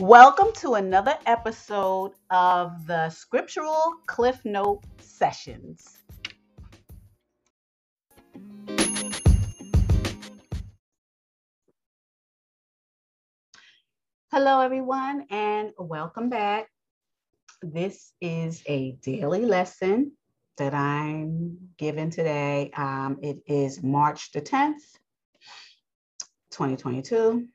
Welcome to another episode of the Scriptural Cliff Note Sessions. Hello, everyone, and welcome back. This is a daily lesson that I'm giving today. Um, it is March the 10th, 2022.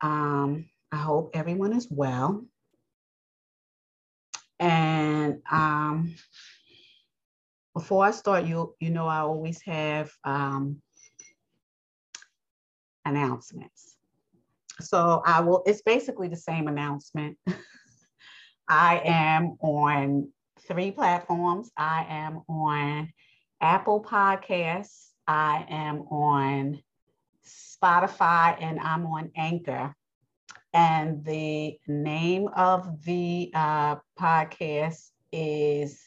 Um, I hope everyone is well. And um, before I start, you you know I always have um, announcements. So I will. It's basically the same announcement. I am on three platforms. I am on Apple Podcasts. I am on Spotify, and I'm on Anchor. And the name of the uh, podcast is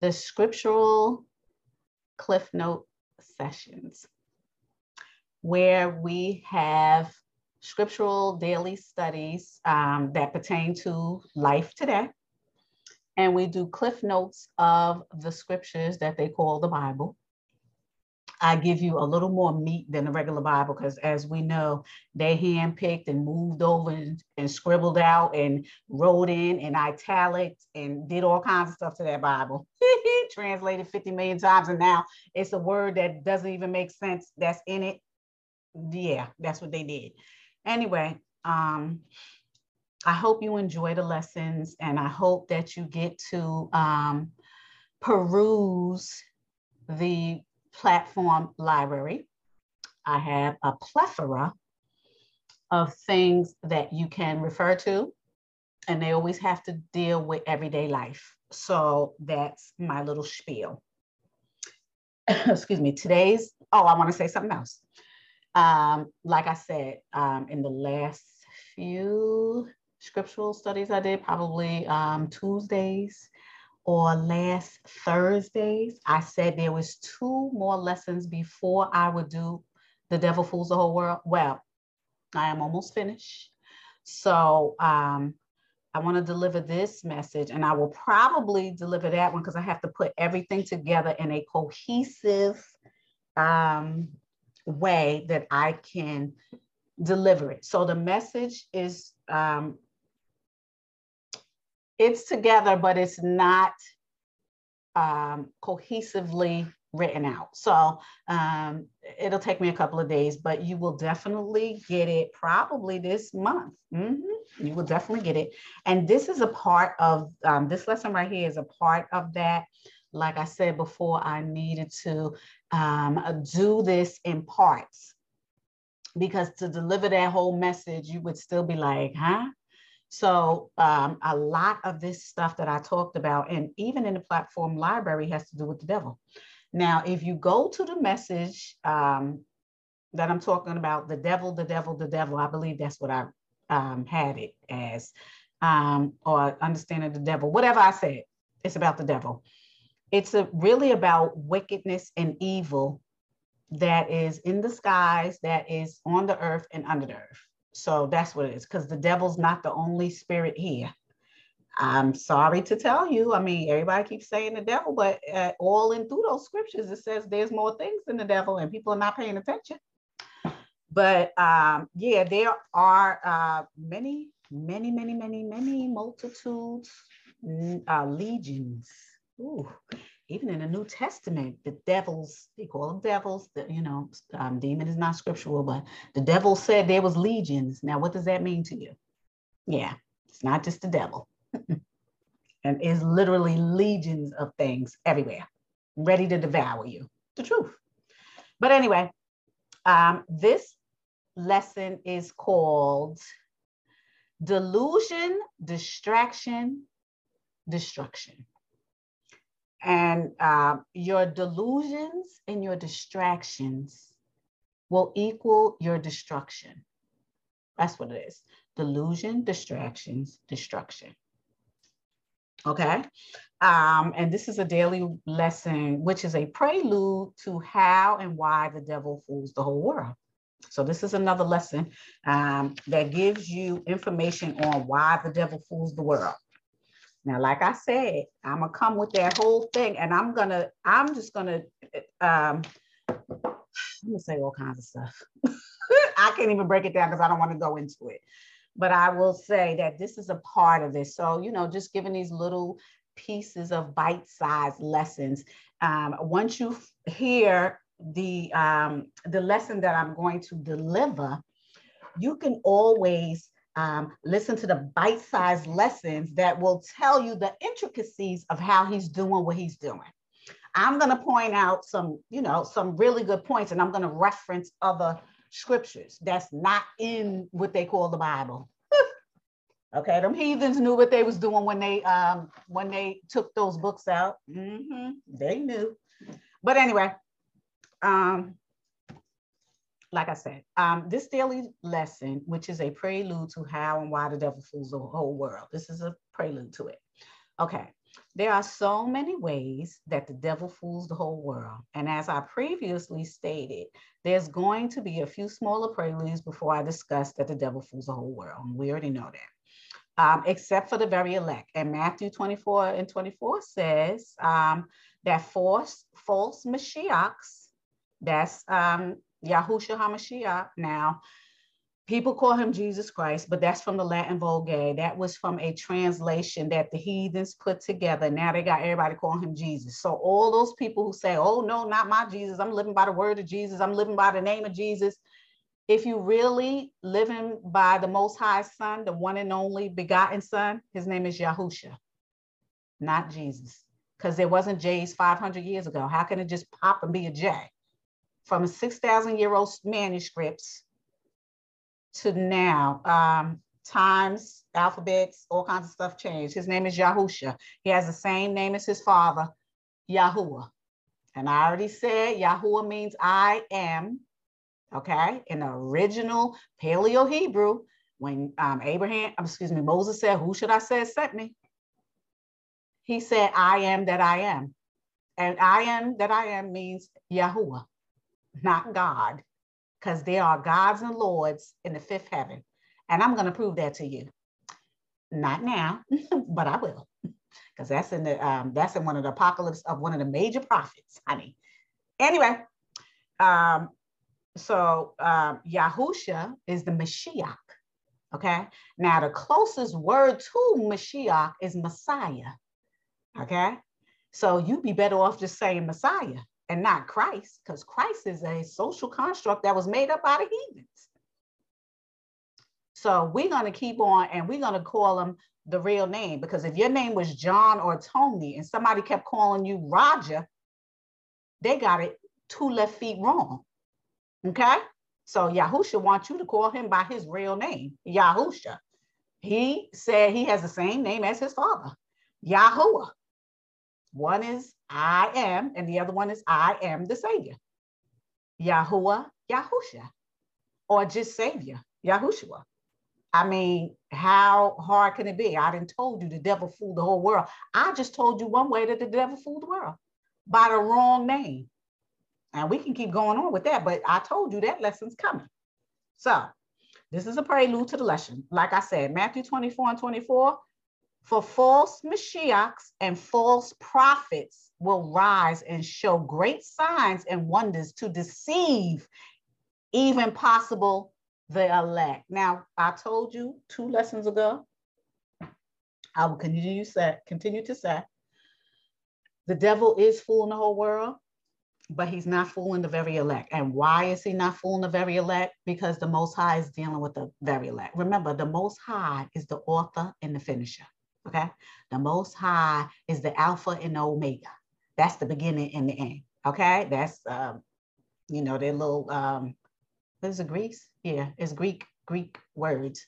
the Scriptural Cliff Note Sessions, where we have scriptural daily studies um, that pertain to life today. And we do cliff notes of the scriptures that they call the Bible. I give you a little more meat than the regular Bible because, as we know, they handpicked and moved over and, and, scribbled out and wrote in and italics and did all kinds of stuff to that Bible. Translated 50 million times, and now it's a word that doesn't even make sense that's in it. Yeah, that's what they did. Anyway, um, I hope you enjoy the lessons and I hope that you get to um, peruse the platform library. I have a plethora of things that you can refer to, and they always have to deal with everyday life. So that's my little spiel. Excuse me. Today's, oh, I want to say something else. Um, like I said, um, in the last few scriptural studies I did, probably um, Tuesdays, or last Thursdays, I said there was two more lessons before I would do The Devil Fools the Whole World. Well, I am almost finished. So um, I want to deliver this message, and I will probably deliver that one because I have to put everything together in a cohesive um, way that I can deliver it. So the message is um, it's together, but it's not um, cohesively written out. So um, it'll take me a couple of days, but you will definitely get it probably this month. Mm-hmm. You will definitely get it. And this is a part of um, this lesson right here is a part of that. Like I said before, I needed to um, do this in parts because to deliver that whole message, you would still be like, huh? So um, a lot of this stuff that I talked about, and even in the platform library, has to do with the devil. Now, if you go to the message um, that I'm talking about, the devil, the devil, the devil, I believe that's what I um, had it as, um, or understanding the devil, whatever I said, it's about the devil. It's a, really about wickedness and evil that is in the skies, that is on the earth and under the earth. So that's what it is, because the devil's not the only spirit here. I'm sorry to tell you. I mean, everybody keeps saying the devil, but uh, all in through those scriptures, it says there's more things than the devil, and people are not paying attention. But um, yeah, there are uh, many, many, many, many, many multitudes, uh, legions. Ooh, even in the New Testament, the devils, they call them devils, the, you know, um, demon is not scriptural, but the devil said there was legions. Now, what does that mean to you? Yeah, it's not just the devil. and it's literally legions of things everywhere, ready to devour you. The truth. But anyway, um, this lesson is called Delusion, Distraction, Destruction. And uh, your delusions and your distractions will equal your destruction. That's what it is delusion, distractions, destruction. Okay. Um, and this is a daily lesson, which is a prelude to how and why the devil fools the whole world. So this is another lesson um, that gives you information on why the devil fools the world. Now, like I said, I'm gonna come with that whole thing, and I'm gonna, I'm just gonna, um, I'm gonna say all kinds of stuff. I can't even break it down because I don't want to go into it. But I will say that this is a part of it. So, you know, just giving these little pieces of bite-sized lessons. Um, once you hear the um, the lesson that I'm going to deliver, you can always um, listen to the bite-sized lessons that will tell you the intricacies of how he's doing what he's doing. I'm going to point out some, you know, some really good points, and I'm going to reference other scriptures that's not in what they call the Bible. okay, them heathens knew what they was doing when they um when they took those books out. Mm-hmm. They knew. But anyway, um, like I said, um, this daily lesson, which is a prelude to how and why the devil fools the whole world. This is a prelude to it. Okay, there are so many ways that the devil fools the whole world. And as I previously stated, there's going to be a few smaller preludes before I discuss that the devil fools the whole world. And we already know that. Um, except for the very elect. And Matthew 24 and 24 says um, that false, false Mashiachs, that's um, Yahushua HaMashiach. Now, people call him Jesus Christ, but that's from the Latin Vulgate. That was from a translation that the heathens put together. Now they got everybody calling him Jesus. So all those people who say, oh, no, not my Jesus. I'm living by the word of Jesus. I'm living by the name of Jesus. If you really living by the Most High Son, the one and only begotten Son, his name is Yahusha, not Jesus. Because there wasn't J's 500 years ago. How can it just pop and be a J? From 6,000 year old manuscripts to now. Um, times, alphabets, all kinds of stuff changed. His name is Yahusha. He has the same name as his father, Yahuwah. And I already said Yahuwah means I am. Okay. In the original Paleo Hebrew, when um, Abraham, excuse me, Moses said, Who should I say sent me? He said, I am that I am. And I am that I am means Yahuwah not God, because there are gods and lords in the fifth heaven. And I'm going to prove that to you. Not now, but I will, because that's in the um, that's in one of the apocalypse of one of the major prophets, honey. Anyway, um, so um, Yahusha is the Mashiach. Okay. Now the closest word to Mashiach is Messiah. Okay. So you'd be better off just saying Messiah and not Christ, because Christ is a social construct that was made up out of heathens. So we're going to keep on and we're going to call them the real name because if your name was John or Tony and somebody kept calling you Roger, they got it two left feet wrong. Okay? So Yahusha wants you to call him by his real name, Yahusha. He said he has the same name as his father, Yahuwah. One is I am, and the other one is I am the Savior. Yahuwah, Yahusha, or just Savior, Yahushua. I mean, how hard can it be? I didn't told you the devil fooled the whole world. I just told you one way that the devil fooled the world by the wrong name. And we can keep going on with that, but I told you that lesson's coming. So this is a prelude to the lesson. Like I said, Matthew 24 and 24, for false Mashiachs and false prophets will rise and show great signs and wonders to deceive even possible the elect. Now, I told you two lessons ago, I will continue say, continue to say, the devil is fooling the whole world, but he's not fooling the very elect. And why is he not fooling the very elect? Because the Most High is dealing with the very elect. Remember, the Most High is the author and the finisher. Okay. The Most High is the Alpha and Omega. That's the beginning and the end. Okay. That's, um, you know, their little, um, is it, Greece? Yeah, it's Greek, Greek words.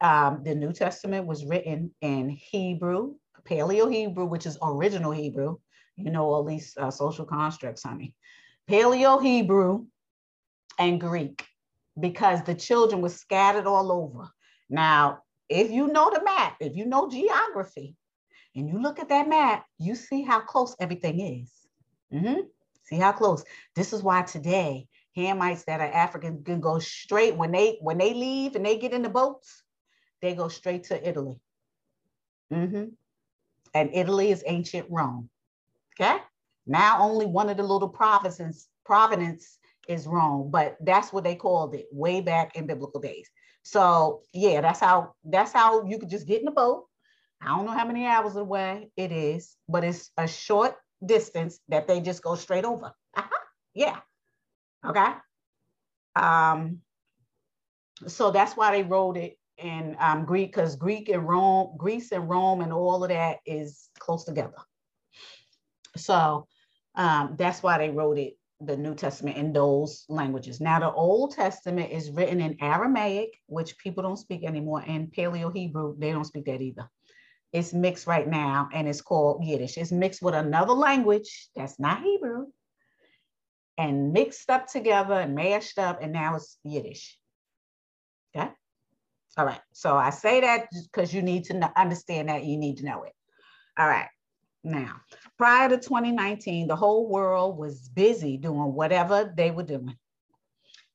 Um, the New Testament was written in Hebrew, Paleo Hebrew, which is original Hebrew. You know, all these uh, social constructs, honey. Paleo Hebrew and Greek, because the children were scattered all over. Now, if you know the map, if you know geography, and you look at that map, you see how close everything is. Mm-hmm. See how close. This is why today Hamites that are African can go straight when they when they leave and they get in the boats, they go straight to Italy. Mm-hmm. And Italy is ancient Rome. Okay. Now only one of the little provinces, providence is Rome, but that's what they called it way back in biblical days. So yeah, that's how that's how you could just get in the boat. I don't know how many hours away it is, but it's a short distance that they just go straight over. Uh-huh. Yeah. Okay. Um, so that's why they wrote it in um, Greek, because Greek and Rome, Greece and Rome and all of that is close together. So um, that's why they wrote it, the New Testament in those languages. Now, the Old Testament is written in Aramaic, which people don't speak anymore, and Paleo Hebrew, they don't speak that either. It's mixed right now and it's called Yiddish. It's mixed with another language that's not Hebrew and mixed up together and mashed up, and now it's Yiddish. Okay. All right. So I say that because you need to understand that you need to know it. All right. Now, prior to 2019, the whole world was busy doing whatever they were doing.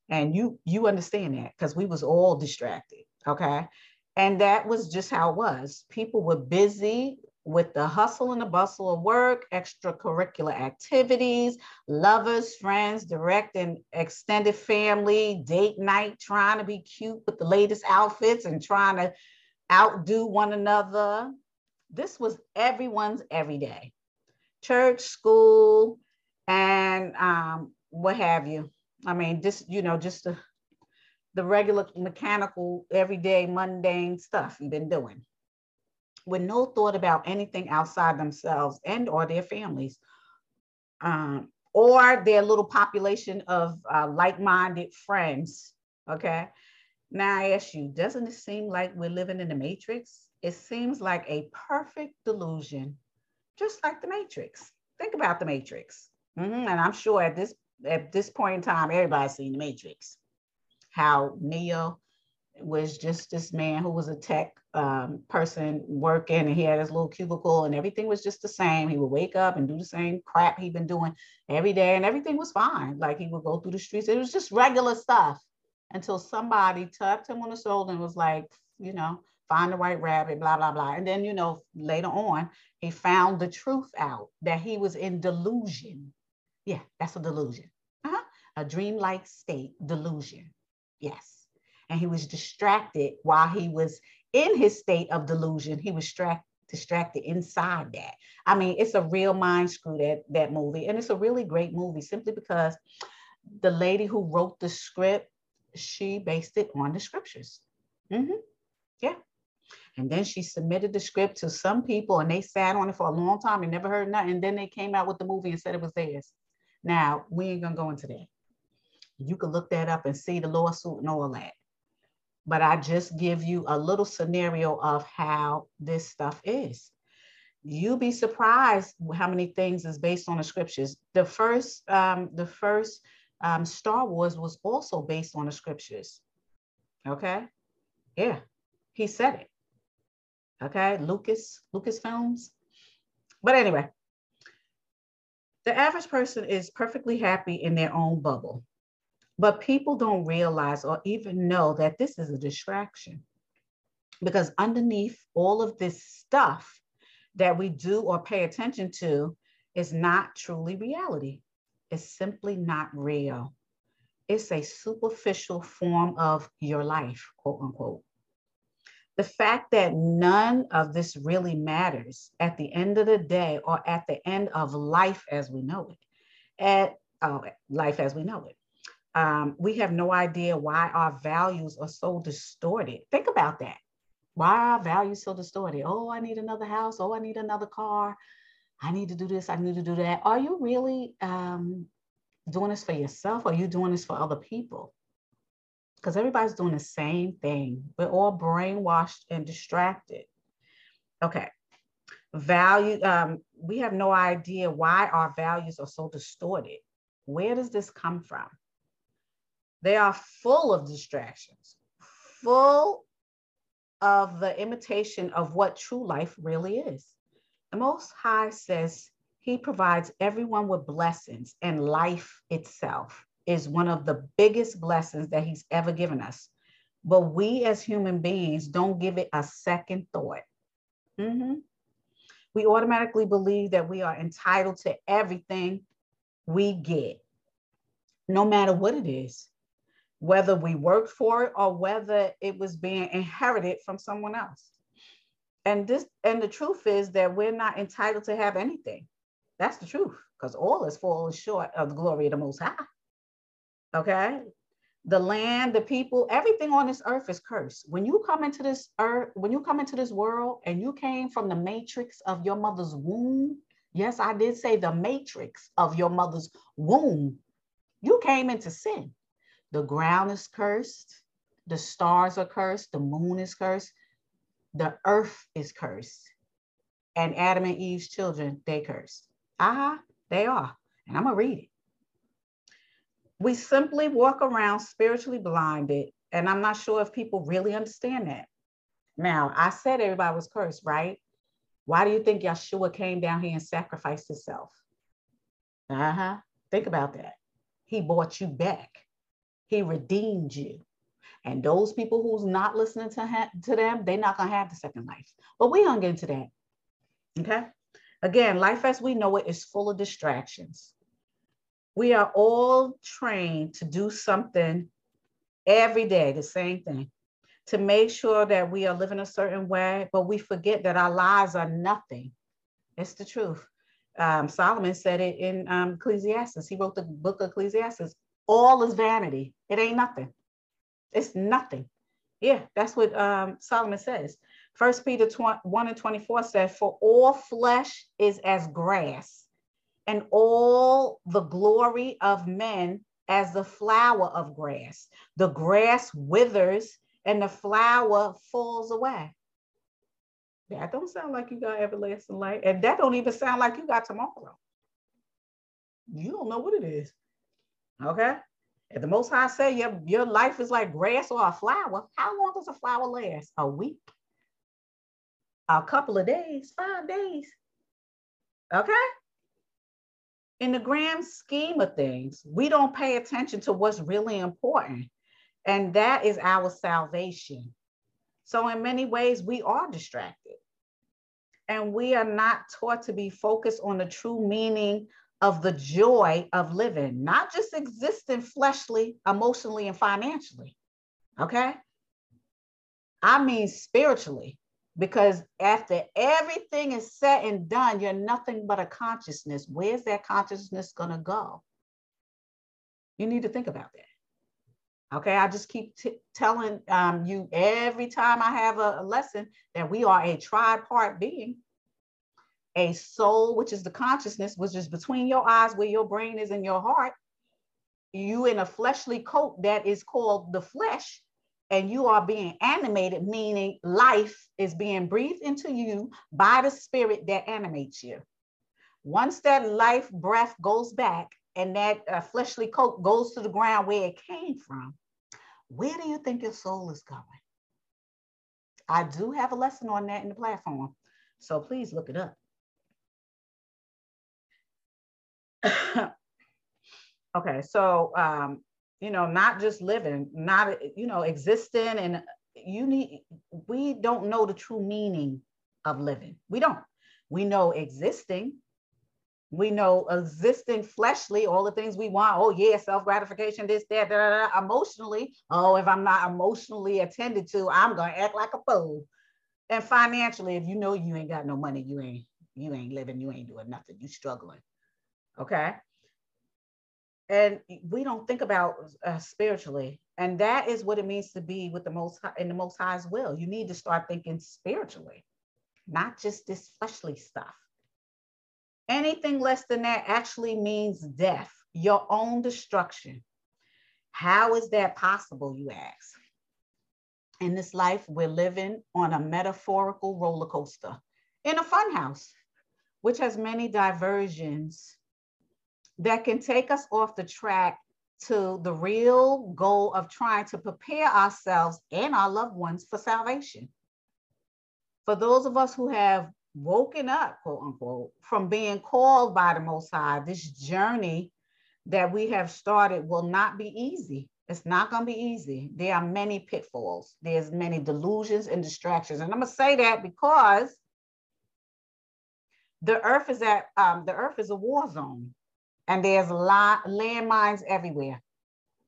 And you you understand that because we was all distracted. Okay. And that was just how it was. People were busy with the hustle and the bustle of work, extracurricular activities, lovers, friends, direct and extended family, date night, trying to be cute with the latest outfits and trying to outdo one another. This was everyone's everyday. Church, school, and um, what have you. I mean, just, you know, just the, the regular mechanical, everyday, mundane stuff you've been doing. With no thought about anything outside themselves and or their families um, or their little population of uh, like-minded friends okay? Now i ask you doesn't it seem like we're living in the matrix it seems like a perfect delusion just like the matrix think about the matrix mm-hmm. and i'm sure at this at this point in time everybody's seen the matrix how neo was just this man who was a tech um, person working and he had his little cubicle and everything was just the same. He would wake up and do the same crap he'd been doing every day and everything was fine. Like he would go through the streets. It was just regular stuff until somebody tapped him on the shoulder and was like, you know, find the white rabbit, blah, blah, blah. And then, you know, later on, he found the truth out that he was in delusion. Yeah, that's a delusion. Uh-huh. A dreamlike state, delusion. Yes and he was distracted while he was in his state of delusion. He was distracted distracted inside that. I mean, it's a real mind screw that that movie, and it's a really great movie simply because the lady who wrote the script, she based it on the scriptures. Mm-hmm. Yeah. And then she submitted the script to some people, and they sat on it for a long time and never heard nothing. And then they came out with the movie and said it was theirs. Now we ain't gonna go into that. You can look that up and see the lawsuit and all that but I just give you a little scenario of how this stuff is. You'll be surprised how many things is based on the scriptures. The first, um, the first um, Star Wars was also based on the scriptures. Okay, yeah, he said it. Okay, Lucas, Lucas Films. But anyway, the average person is perfectly happy in their own bubble. But people don't realize or even know that this is a distraction. Because underneath all of this stuff that we do or pay attention to is not truly reality. It's simply not real. It's a superficial form of your life, quote unquote. The fact that none of this really matters at the end of the day or at the end of life as we know it, at uh, life as we know it um, we have no idea why our values are so distorted. Think about that. Why are our values so distorted? Oh, I need another house. Oh, I need another car. I need to do this. I need to do that. Are you really um, doing this for yourself or are you doing this for other people? Because everybody's doing the same thing. We're all brainwashed and distracted. Okay. Value, um, we have no idea why our values are so distorted. Where does this come from? They are full of distractions, full of the imitation of what true life really is. The Most High says he provides everyone with blessings and life itself. Is one of the biggest blessings that he's ever given us. But we as human beings don't give it a second thought. Mm-hmm. We automatically believe that we are entitled to everything we get, no matter what it is, whether we worked for it or whether it was being inherited from someone else. And this and the truth is that we're not entitled to have anything. That's the truth, because all is falling short of the glory of the Most High. Okay, the land, the people, everything on this earth is cursed. When you come into this earth, when you come into this world and you came from the matrix of your mother's womb, yes, I did say the matrix of your mother's womb, you came into sin. The ground is cursed, the stars are cursed, the moon is cursed, the earth is cursed. And Adam and Eve's children, they cursed. Ah, uh-huh, they are. And I'm going to read it we simply walk around spiritually blinded. And I'm not sure if people really understand that. Now, I said everybody was cursed, right? Why do you think Yeshua came down here and sacrificed himself? Uh huh. Think about that. He bought you back, he redeemed you. And those people who's not listening to, ha- to them, they're not going to have the second life. But we don't get into that. Okay. Again, life as we know it is full of distractions we are all trained to do something every day, the same thing, to make sure that we are living a certain way, but we forget that our lives are nothing. It's the truth. Um, Solomon said it in um, Ecclesiastes. He wrote the book of Ecclesiastes. All is vanity. It ain't nothing. It's nothing. Yeah, that's what um, Solomon says. First Peter 1 and 24 says, For all flesh is as grass and all the glory of men as the flower of grass. The grass withers and the flower falls away. That don't sound like you got everlasting life. And that don't even sound like you got tomorrow. You don't know what it is. Okay? If the Most High say your, your life is like grass or a flower, how long does a flower last? A week? A couple of days? Five days? Okay? In the grand scheme of things, we don't pay attention to what's really important, and that is our salvation. So, in many ways, we are distracted, and we are not taught to be focused on the true meaning of the joy of living, not just existing fleshly, emotionally, and financially. Okay. I mean, spiritually because after everything is said and done, you're nothing but a consciousness. Where's that consciousness going to go? You need to think about that. Okay, I just keep t- telling um, you every time I have a, a lesson that we are a tripart being. A soul, which is the consciousness, which is between your eyes, where your brain is and your heart. You in a fleshly coat that is called the flesh, and you are being animated, meaning life is being breathed into you by the spirit that animates you. Once that life breath goes back and that uh, fleshly coat goes to the ground where it came from, where do you think your soul is going? I do have a lesson on that in the platform, so please look it up. okay, so um, you know, not just living, not, you know, existing. And you need, we don't know the true meaning of living. We don't. We know existing. We know existing fleshly, all the things we want. Oh, yeah, self gratification, this, that, da, da, da. emotionally. Oh, if I'm not emotionally attended to, I'm going to act like a fool. And financially, if you know you ain't got no money, you ain't you ain't living, you ain't doing nothing, you struggling. Okay and we don't think about uh, spiritually and that is what it means to be with the most high, in the most high's will. You need to start thinking spiritually not just this fleshly stuff. Anything less than that actually means death your own destruction. How is that possible you ask? In this life we're living on a metaphorical roller coaster in a funhouse which has many diversions that can take us off the track to the real goal of trying to prepare ourselves and our loved ones for salvation. For those of us who have woken up, quote unquote, from being called by the Most High, this journey that we have started will not be easy. It's not going to be easy. There are many pitfalls. There's many delusions and distractions. And I'm going to say that because the earth is at um, the earth is a war zone and there's lot landmines everywhere.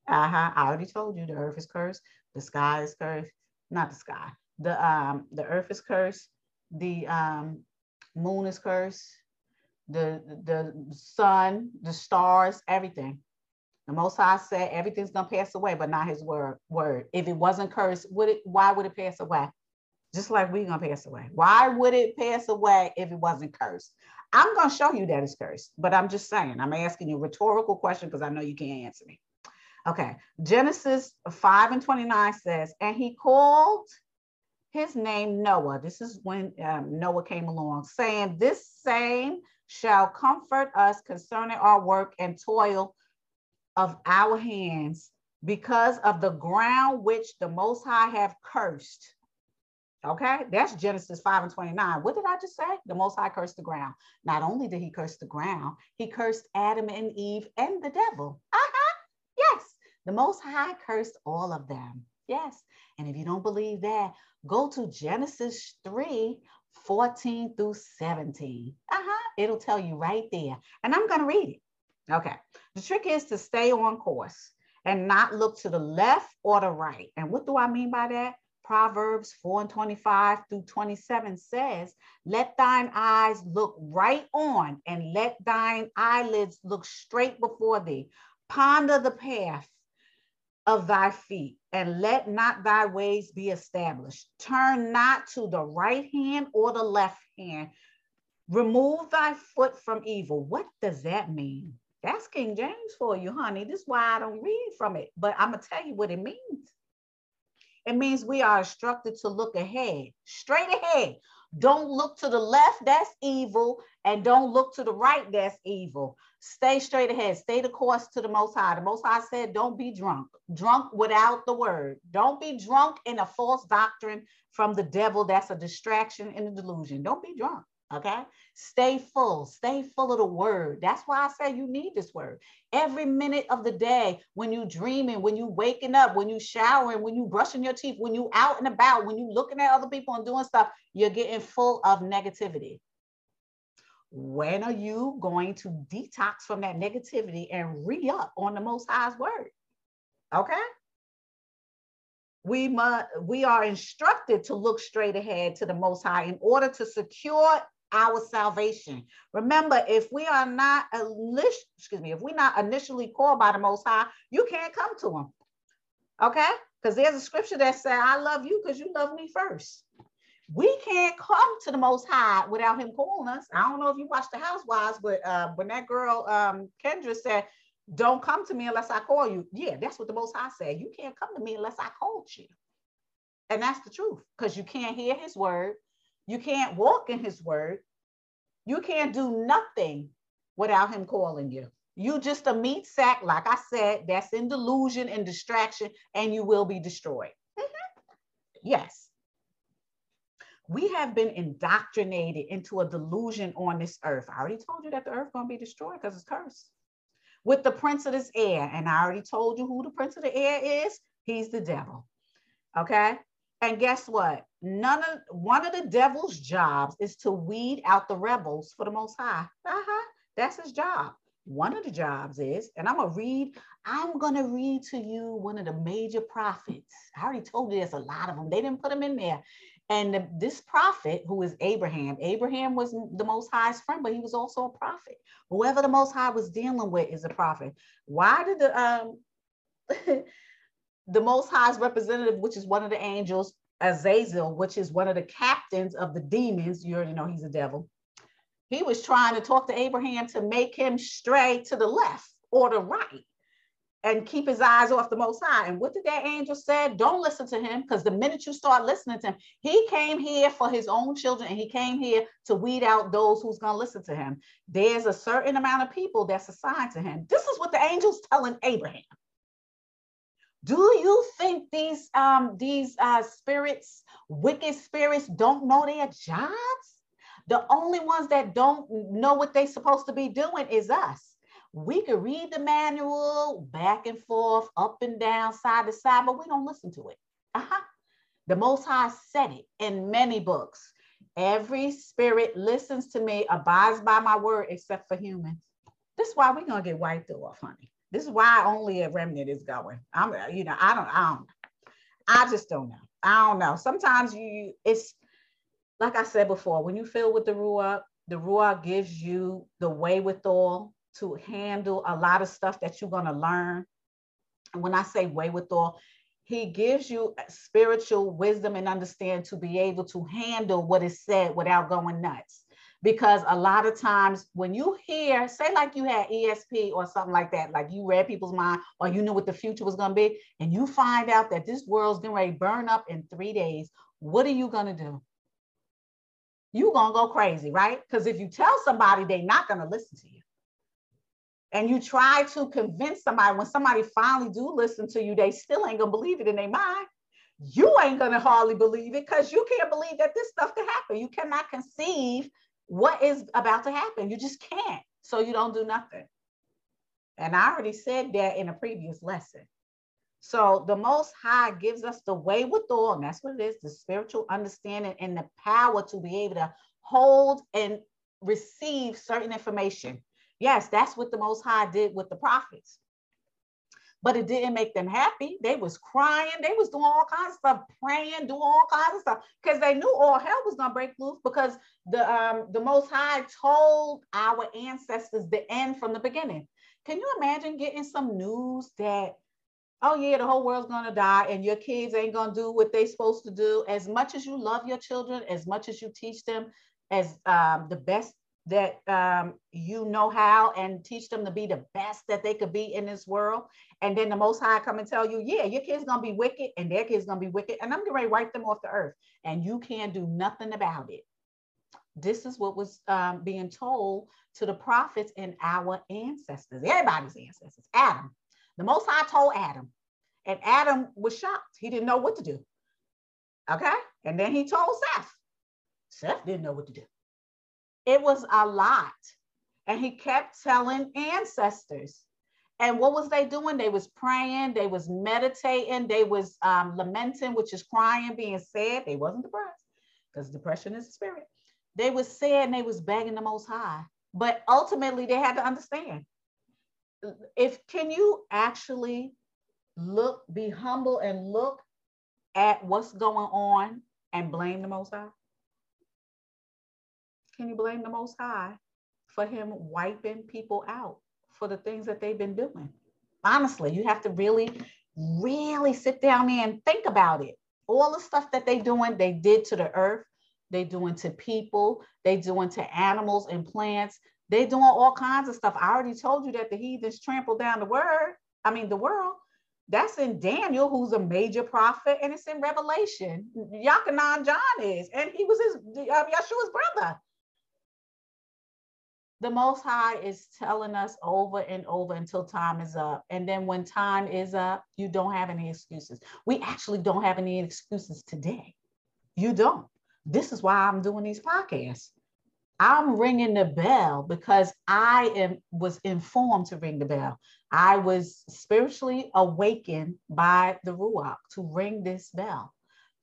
Uh-huh. I already told you the earth is cursed, the sky is cursed, not the sky. The um the earth is cursed, the um moon is cursed, the the sun, the stars, everything. The Most High said everything's gonna pass away, but not His word. Word. If it wasn't cursed, would it? Why would it pass away? Just like we're gonna pass away. Why would it pass away if it wasn't cursed? I'm gonna show you that it's cursed, but I'm just saying. I'm asking you a rhetorical question because I know you can't answer me. Okay, Genesis 5 and 29 says, and he called his name Noah. This is when um, Noah came along, saying, This same shall comfort us concerning our work and toil of our hands because of the ground which the Most High have cursed. Okay, that's Genesis 5 and 29. What did I just say? The Most High cursed the ground. Not only did he curse the ground, he cursed Adam and Eve and the devil. Uh-huh. Yes, the Most High cursed all of them. Yes. And if you don't believe that, go to Genesis 3 14 through 17. Uh-huh. It'll tell you right there. And I'm going to read it. Okay. The trick is to stay on course and not look to the left or the right. And what do I mean by that? Proverbs 4 and 25 through 27 says, Let thine eyes look right on, and let thine eyelids look straight before thee. Ponder the path of thy feet, and let not thy ways be established. Turn not to the right hand or the left hand. Remove thy foot from evil. What does that mean? That's King James for you, honey. This is why I don't read from it, but I'm going to tell you what it means. It means we are instructed to look ahead, straight ahead. Don't look to the left, that's evil, and don't look to the right, that's evil. Stay straight ahead, stay the course to the Most High. The Most High said, Don't be drunk, drunk without the word. Don't be drunk in a false doctrine from the devil that's a distraction and a delusion. Don't be drunk. Okay. Stay full, stay full of the word. That's why I say you need this word. Every minute of the day, when you dreaming, when you waking up, when you showering, when you brushing your teeth, when you out and about, when you looking at other people and doing stuff, you're getting full of negativity. When are you going to detox from that negativity and re-up on the most high's word? Okay we must we are instructed to look straight ahead to the most high in order to secure our salvation. Remember, if we are not excuse me, if we're not initially called by the Most High, you can't come to Him. Okay, because there's a scripture that says, "I love you because you love me first. We can't come to the Most High without Him calling us. I don't know if you watched The Housewives, but uh, when that girl um, Kendra said, "Don't come to me unless I call you," yeah, that's what the Most High said. You can't come to me unless I called you, and that's the truth because you can't hear His word you can't walk in his word. You can't do nothing without him calling you. You just a meat sack, like I said, that's in delusion and distraction, and you will be destroyed. Mm-hmm. Yes. We have been indoctrinated into a delusion on this earth. I already told you that the earth to be destroyed because it's cursed. With the prince of this air, and I already told you who the prince of the air is. He's the devil. Okay. And guess what? None of one of the devil's jobs is to weed out the rebels for the most high. Uh-huh. That's his job. One of the jobs is, and I'm gonna read, I'm gonna read to you one of the major prophets. I already told you there's a lot of them. They didn't put them in there. And the, this prophet, who is Abraham, Abraham was the most High's friend, but he was also a prophet. Whoever the most high was dealing with is a prophet. Why did the um the Most High's representative, which is one of the angels, Azazel, which is one of the captains of the demons, you already know he's a devil. He was trying to talk to Abraham to make him stray to the left or the right and keep his eyes off the Most High. And what did that angel say? Don't listen to him because the minute you start listening to him, he came here for his own children and he came here to weed out those who's going to listen to him. There's a certain amount of people that's assigned to him. This is what the angel's telling Abraham. Do you think these um, these uh, spirits, wicked spirits, don't know their jobs? The only ones that don't know what they're supposed to be doing is us. We could read the manual back and forth, up and down, side to side, but we don't listen to it. Uh-huh. The Most High said it in many books. Every spirit listens to me, abides by my word, except for humans. This is why we're gonna get wiped off, honey. This is why only a remnant is going. I'm, uh, you know, I don't, I don't, I just don't know. I don't know. Sometimes you, it's like I said before, when you fill with the Ruach, the Ruach gives you the wherewithal to handle a lot of stuff that you're gonna learn. And when I say wherewithal, he gives you spiritual wisdom and understand to be able to handle what is said without going nuts because a lot of times when you hear say like you had esp or something like that like you read people's mind or you knew what the future was going to be and you find out that this world's going to burn up in three days what are you going to do? You're going to go crazy right? Because if you tell somebody they're not going to listen to you. And you try to convince somebody when somebody finally do listen to you they still ain't going to believe it in their mind. You ain't going to hardly believe it because you can't believe that this stuff could happen. You cannot conceive what is about to happen. You just can't. So you don't do nothing. And I already said that in a previous lesson. So the Most High gives us the wherewithal, and that's what it is the spiritual understanding and the power to be able to hold and receive certain information. Yes, that's what the Most High did with the prophets but it didn't make them happy. They was crying, they was doing all kinds of stuff, praying, doing all kinds of stuff because they knew all hell was gonna break loose because the um the Most High told our ancestors the end from the beginning. Can you imagine getting some news that oh yeah, the whole world's gonna die and your kids ain't gonna do what they supposed to do? As much as you love your children, as much as you teach them as um, the best that um, you know how and teach them to be the best that they could be in this world. And then the Most High come and tell you, yeah, your kid's gonna be wicked and their kid's gonna be wicked, and I'm gonna wipe them off the earth, and you can't do nothing about it. This is what was um, being told to the prophets and our ancestors, everybody's ancestors. Adam, the Most High told Adam, and Adam was shocked. He didn't know what to do. Okay, and then he told Seth. Seth didn't know what to do. It was a lot. And he kept telling ancestors. And what was they doing? They was praying, they was meditating, they was um, lamenting, which is crying, being sad. They wasn't depressed because depression is a spirit. They was sad and they was begging the most high. But ultimately they had to understand. If can you actually look, be humble and look at what's going on and blame the most high? Can you blame the Most High for him wiping people out for the things that they've been doing? Honestly, you have to really, really sit down there and think about it. All the stuff that they're doing, they did to the earth, they doing to people, they doing to animals and plants. They doing all kinds of stuff. I already told you that the heathens trampled down the word. I mean, the world. That's in Daniel, who's a major prophet, and it's in Revelation. Yakanan John is, and he was his uh, Yeshua's brother the Most High is telling us over and over until time is up. And then when time is up, you don't have any excuses. We actually don't have any excuses today. You don't. This is why I'm doing these podcasts. I'm ringing the bell because I am was informed to ring the bell. I was spiritually awakened by the Ruach to ring this bell.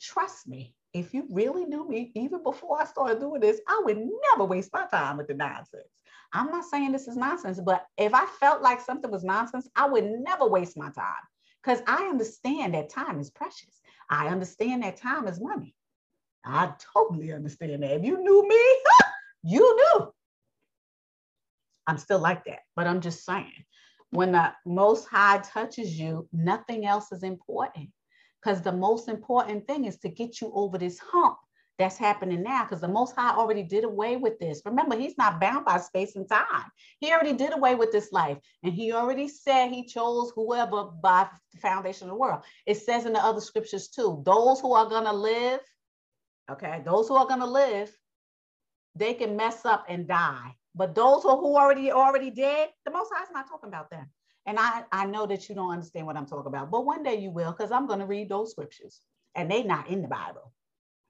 Trust me, if you really knew me even before I started doing this, I would never waste my time with the nonsense. I'm not saying this is nonsense, but if I felt like something was nonsense, I would never waste my time because I understand that time is precious. I understand that time is money. I totally understand that. If you knew me, you knew. I'm still like that, but I'm just saying when the most high touches you, nothing else is important because the most important thing is to get you over this hump that's happening now because the Most High already did away with this. Remember, He's not bound by space and time. He already did away with this life. And He already said He chose whoever by the foundation of the world. It says in the other scriptures too those who are going to live, okay, those who are going to live, they can mess up and die. But those who, who already already dead, the Most High is not talking about them. And I, I know that you don't understand what I'm talking about, but one day you will, because I'm going to read those scriptures and they not in the Bible.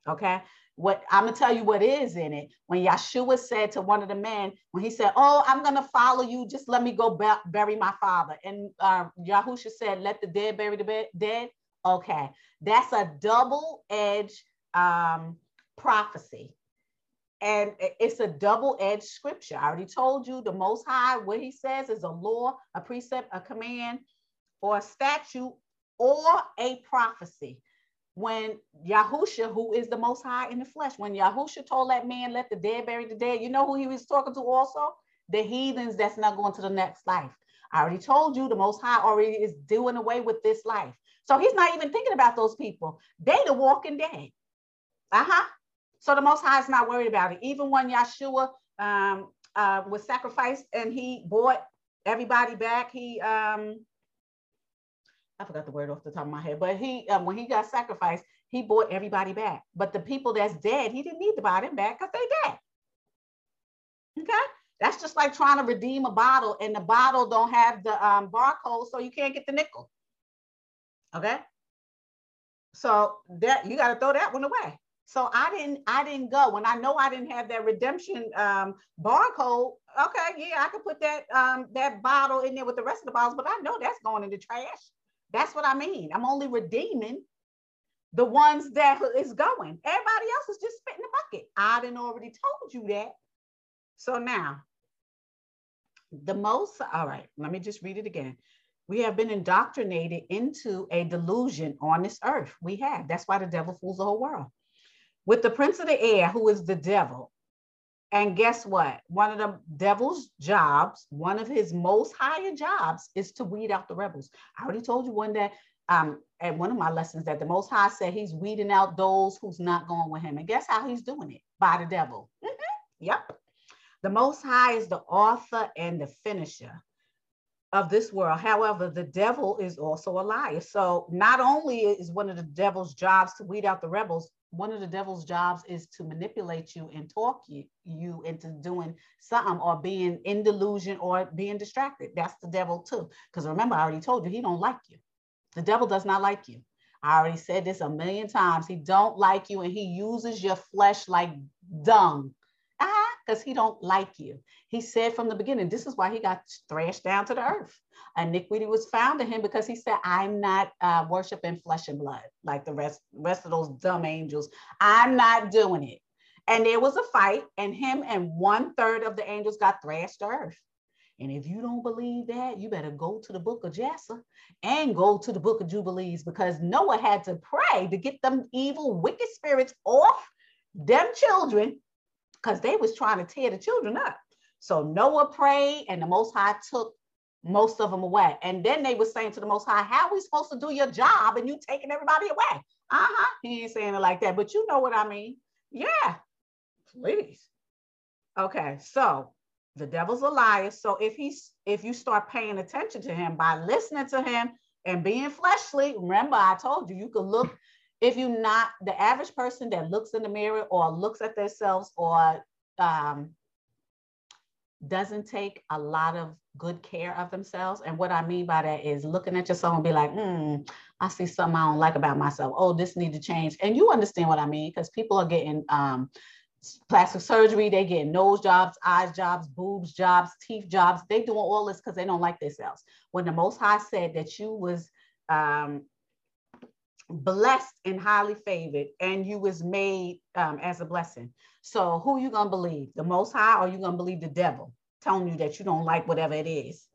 Okay. What I'm gonna tell you what is in it. When Yeshua said to one of the men, when he said, "Oh, I'm gonna follow you, just let me go bury my father," and uh, Yahusha said, "Let the dead bury the dead." Okay, that's a double-edged um, prophecy, and it's a double-edged scripture. I already told you the Most High. What He says is a law, a precept, a command, or a statute, or a prophecy when Yahusha, who is the most high in the flesh, when Yahusha told that man, let the dead bury the dead, you know who he was talking to also? The heathens that's not going to the next life. I already told you the most high already is doing away with this life. So he's not even thinking about those people. They the walking dead. Uh-huh. So the most high is not worried about it. Even when Yeshua um, uh, was sacrificed and he bought everybody back, he um, I forgot the word off the top of my head, but he um, when he got sacrificed, he bought everybody back. But the people that's dead, he didn't need to buy them back because they dead. Okay, that's just like trying to redeem a bottle and the bottle don't have the um, barcode, so you can't get the nickel. Okay, so that you got to throw that one away. So I didn't, I didn't go when I know I didn't have that redemption um, barcode. Okay, yeah, I could put that um, that bottle in there with the rest of the bottles, but I know that's going in the trash. That's what I mean. I'm only redeeming the ones that is going. Everybody else is just spitting the bucket. I didn't already told you that. So now, the most, all right, let me just read it again. We have been indoctrinated into a delusion on this earth. We have. That's why the devil fools the whole world. With the prince of the air, who is the devil, and guess what? One of the devil's jobs, one of his most higher jobs, is to weed out the rebels. I already told you one day um, at one of my lessons that the Most High said he's weeding out those who's not going with him. And guess how he's doing it? By the devil. Mm-hmm. Yep. The Most High is the author and the finisher of this world. However, the devil is also a liar. So not only is one of the devil's jobs to weed out the rebels, one of the devil's jobs is to manipulate you and talk you, you into doing something or being in delusion or being distracted. That's the devil too. Because remember, I already told you he don't like you. The devil does not like you. I already said this a million times. He don't like you and he uses your flesh like dung. Because he don't like you. He said from the beginning, this is why he got thrashed down to the earth. Iniquity was found in him because he said, I'm not uh, worshiping flesh and blood like the rest, rest of those dumb angels. I'm not doing it. And there was a fight, and him and one third of the angels got thrashed to earth. And if you don't believe that, you better go to the book of Jasher and go to the book of Jubilees because Noah had to pray to get them evil, wicked spirits off them children because they was trying to tear the children up. So Noah prayed and the Most High took most of them away. And then they were saying to the Most High, how are we supposed to do your job and you taking everybody away? Uh-huh. He ain't saying it like that, but you know what I mean. Yeah, please. Okay, so the devil's a liar. So if he's if you start paying attention to him by listening to him and being fleshly, remember I told you you could look if you're not the average person that looks in the mirror or looks at themselves or um, doesn't take a lot of good care of themselves. And what I mean by that is looking at yourself and be like, hmm, I see something I don't like about myself. Oh, this need to change. And you understand what I mean because people are getting um, plastic surgery, they get nose jobs, eyes jobs, boobs jobs, teeth jobs. They doing all this because they don't like themselves. When the Most High said that you was um, blessed and highly favored and you was made um, as a blessing so who you gonna believe the most high or you gonna believe the devil telling you that you don't like whatever it is?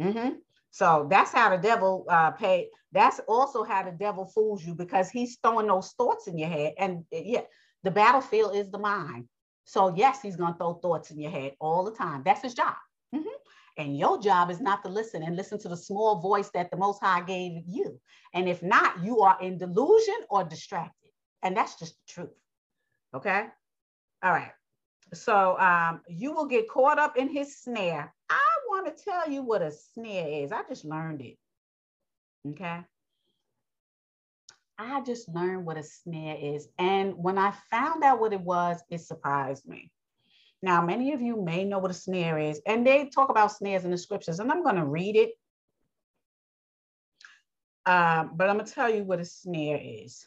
Mm-hmm. so that's how the devil uh, pay that's also how the devil fools you because he's throwing those thoughts in your head and yeah the battlefield is the mind so yes he's gonna throw thoughts in your head all the time that's his job. And your job is not to listen and listen to the small voice that the Most High gave you. And if not, you are in delusion or distracted. And that's just the truth. Okay. All right. So um, you will get caught up in his snare. I want to tell you what a snare is. I just learned it. Okay. I just learned what a snare is. And when I found out what it was, it surprised me. Now, many of you may know what a snare is, and they talk about snares in the scriptures, and I'm going to read it. Uh, but I'm going to tell you what a snare is.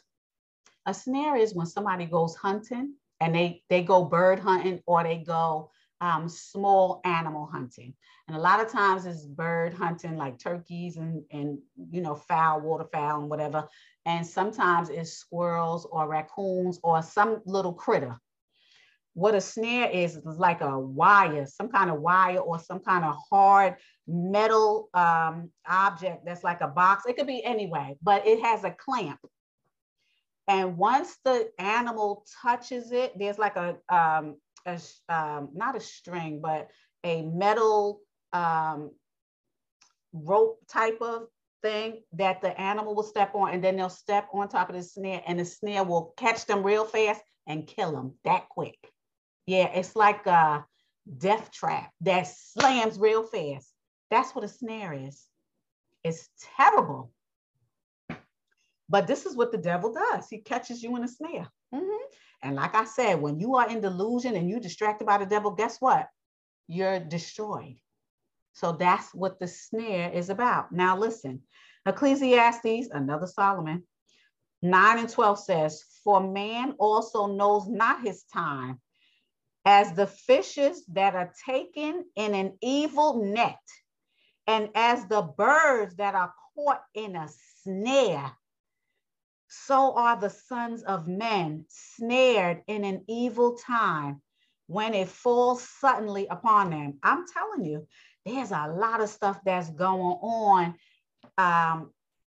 A snare is when somebody goes hunting and they, they go bird hunting or they go um, small animal hunting. And a lot of times it's bird hunting like turkeys and, and, you know, fowl, waterfowl and whatever. And sometimes it's squirrels or raccoons or some little critter. What a snare is, is like a wire, some kind of wire or some kind of hard metal um, object that's like a box. It could be anyway, but it has a clamp. And once the animal touches it, there's like a, um, a um, not a string, but a metal um, rope type of thing that the animal will step on, and then they'll step on top of the snare, and the snare will catch them real fast and kill them that quick. Yeah, it's like a death trap that slams real fast. That's what a snare is. It's terrible. But this is what the devil does. He catches you in a snare. Mm-hmm. And like I said, when you are in delusion and you're distracted by the devil, guess what? You're destroyed. So that's what the snare is about. Now, listen Ecclesiastes, another Solomon, 9 and 12 says, For man also knows not his time, as the fishes that are taken in an evil net, and as the birds that are caught in a snare so are the sons of men snared in an evil time when it falls suddenly upon them. I'm telling you, there's a lot of stuff that's going on um,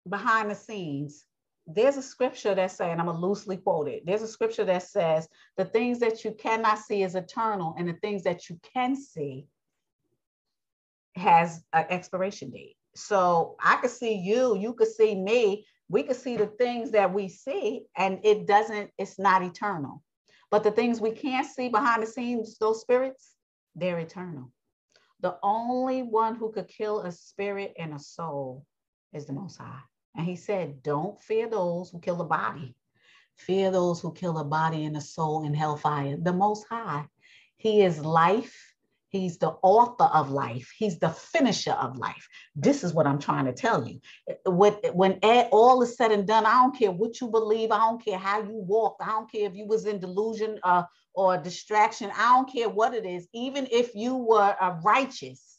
behind the scenes. There's a scripture that says, and I'm going to loosely quote it. There's a scripture that says, the things that you cannot see is eternal, and the things that you can see has an expiration date. So I could see you, you could see me, we could see the things that we see and it doesn't it's not eternal but the things we can't see behind the scenes those spirits they're eternal the only one who could kill a spirit and a soul is the most high and he said don't fear those who kill the body fear those who kill the body and the soul in hellfire the most high he is life He's the author of life. He's the finisher of life. This is what I'm trying to tell you. When, when all is said and done, I don't care what you believe. I don't care how you walked. I don't care if you was in delusion uh, or distraction. I don't care what it is. Even if you were uh, righteous,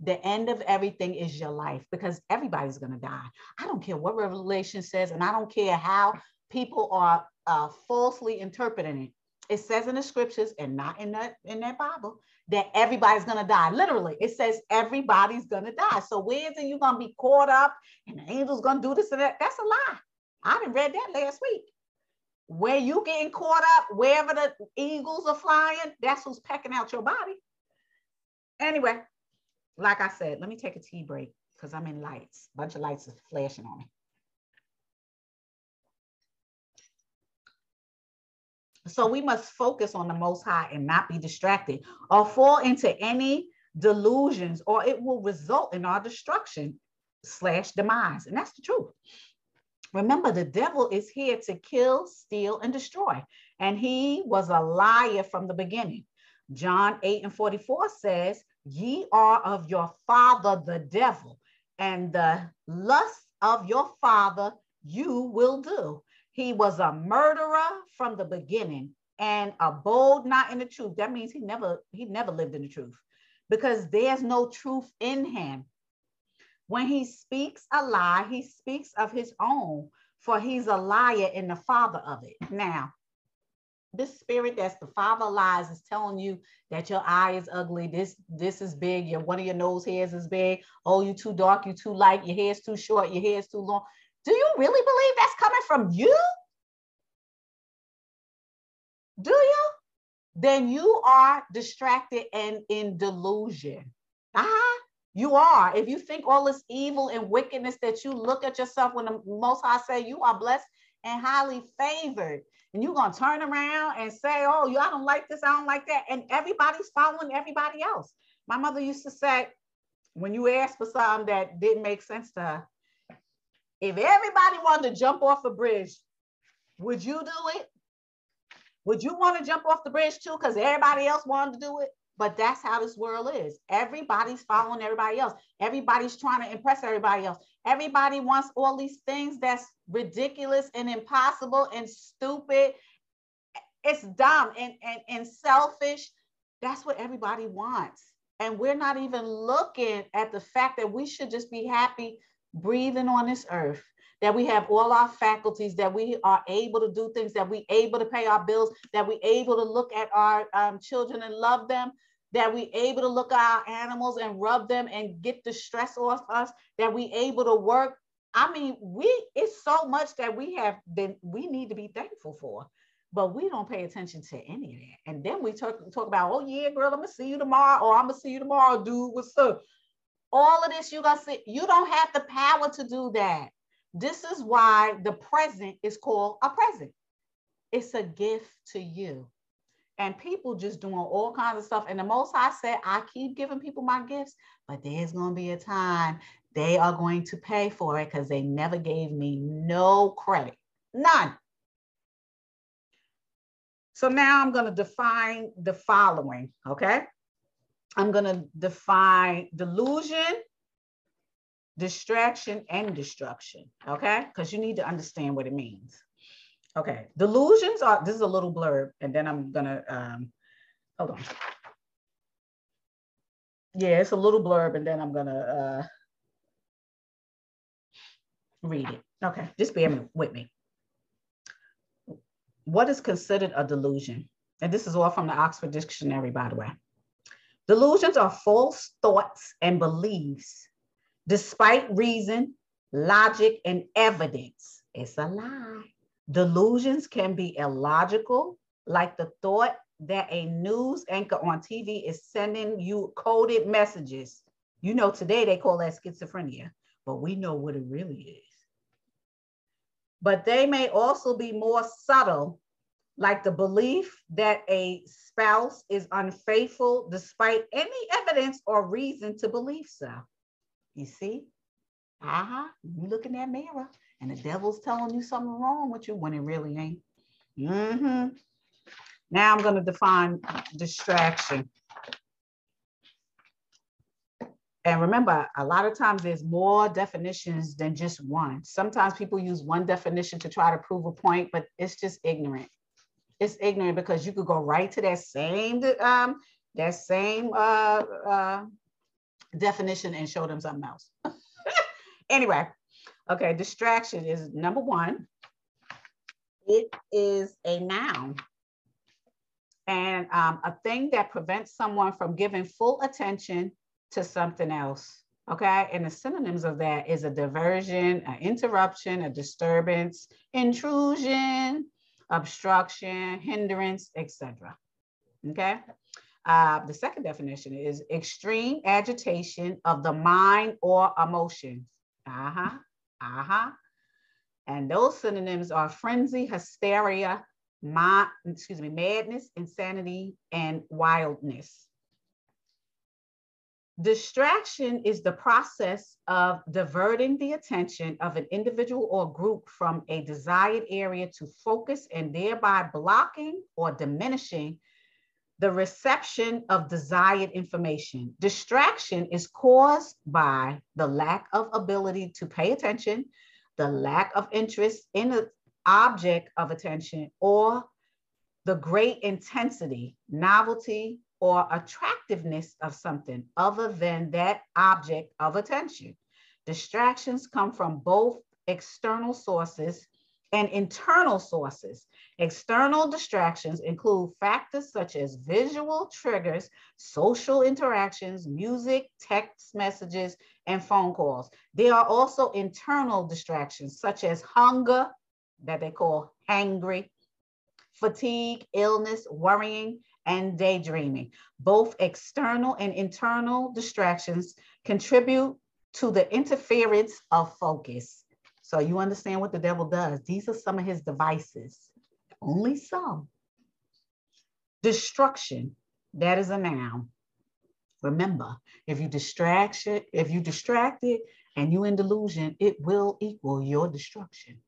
the end of everything is your life because everybody's going to die. I don't care what Revelation says, and I don't care how people are uh, falsely interpreting it. It says in the scriptures and not in that in that Bible that everybody's gonna die. Literally, it says everybody's gonna die. So where's it you gonna be caught up and the angel's gonna do this and that? That's a lie. I didn't read that last week. Where you getting caught up, wherever the eagles are flying, that's who's pecking out your body. Anyway, like I said, let me take a tea break because I'm in lights. A bunch of lights is flashing on me. So we must focus on the Most High and not be distracted or fall into any delusions, or it will result in our destruction slash demise. And that's the truth. Remember, the devil is here to kill, steal, and destroy. And he was a liar from the beginning. John 8 and 44 says, Ye are of your father, the devil, and the lust of your father you will do. He was a murderer from the beginning and abode not in the truth. That means he never he never lived in the truth because there's no truth in him. When he speaks a lie, he speaks of his own, for he's a liar and the father of it. Now, this spirit that's the father lies is telling you that your eye is ugly. This this is big. Your one of your nose hairs is big. Oh, you too dark. You too light. Your hair's too short. Your hair's too long. Do you really believe that's coming from you? Do you? Then you are distracted and in delusion. Uh-huh. You are. If you think all this evil and wickedness that you look at yourself when the Most High say you are blessed and highly favored, and you're gonna turn around and say, "Oh, you, I don't like this, I don't like that," and everybody's following everybody else. My mother used to say, when you asked for something that didn't make sense to her, if everybody wanted to jump off a bridge, would you do it? Would you want to jump off the bridge too? Because everybody else wanted to do it? But that's how this world is. Everybody's following everybody else. Everybody's trying to impress everybody else. Everybody wants all these things that's ridiculous and impossible and stupid. It's dumb and, and, and selfish. That's what everybody wants. And we're not even looking at the fact that we should just be happy breathing on this earth that we have all our faculties, that we are able to do things, that we able to pay our bills, that we able to look at our um, children and love them, that we able to look at our animals and rub them and get the stress off us, that we able to work. I mean, we it's so much that we have been we need to be thankful for, but we don't pay attention to any of that. And then we talk talk about, oh yeah, girl, I'm gonna see you tomorrow, or I'm gonna see you tomorrow, dude. What's up? All of this you gotta see. You don't have the power to do that. This is why the present is called a present. It's a gift to you and people just doing all kinds of stuff. And the most I said, I keep giving people my gifts, but there's going to be a time they are going to pay for it because they never gave me no credit, none. So now I'm going to define the following, okay? I'm going to define delusion, distraction, and destruction, okay? Because you need to understand what it means. Okay, delusions are, this is a little blurb, and then I'm gonna, um, hold on. Yeah, it's a little blurb, and then I'm gonna uh, read it. Okay, just bear with me. What is considered a delusion? And this is all from the Oxford Dictionary, by the way. Delusions are false thoughts and beliefs, despite reason, logic, and evidence. It's a lie. Delusions can be illogical, like the thought that a news anchor on TV is sending you coded messages. You know, today they call that schizophrenia, but we know what it really is. But they may also be more subtle, like the belief that a spouse is unfaithful despite any evidence or reason to believe so. You see? Uh-huh. You look in that mirror and the devil's telling you something wrong with you when it really ain't. Mm-hmm. Now I'm going to define distraction. And remember, a lot of times there's more definitions than just one. Sometimes people use one definition to try to prove a point, but it's just ignorant. It's ignorant because you could go right to that same um, that same uh, uh, definition and show them something else. anyway, Okay, distraction is number one. It is a noun and um, a thing that prevents someone from giving full attention to something else. Okay, and the synonyms of that is a diversion, an interruption, a disturbance, intrusion, obstruction, hindrance, etc. Okay, uh, the second definition is extreme agitation of the mind or emotions. Uh huh. Uh-huh. And those synonyms are frenzy, hysteria, ma- excuse me, madness, insanity, and wildness. Distraction is the process of diverting the attention of an individual or group from a desired area to focus and thereby blocking or diminishing the reception of desired information. Distraction is caused by the lack of ability to pay attention, the lack of interest in the object of attention, or the great intensity, novelty, or attractiveness of something other than that object of attention. Distractions come from both external sources and internal sources. External distractions include factors such as visual triggers, social interactions, music, text messages, and phone calls. There are also internal distractions such as hunger, that they call hangry, fatigue, illness, worrying, and daydreaming. Both external and internal distractions contribute to the interference of focus. So you understand what the devil does. These are some of his devices, only some. Destruction, that is a noun. Remember, if you distract it, if you distract it and you in delusion, it will equal your destruction.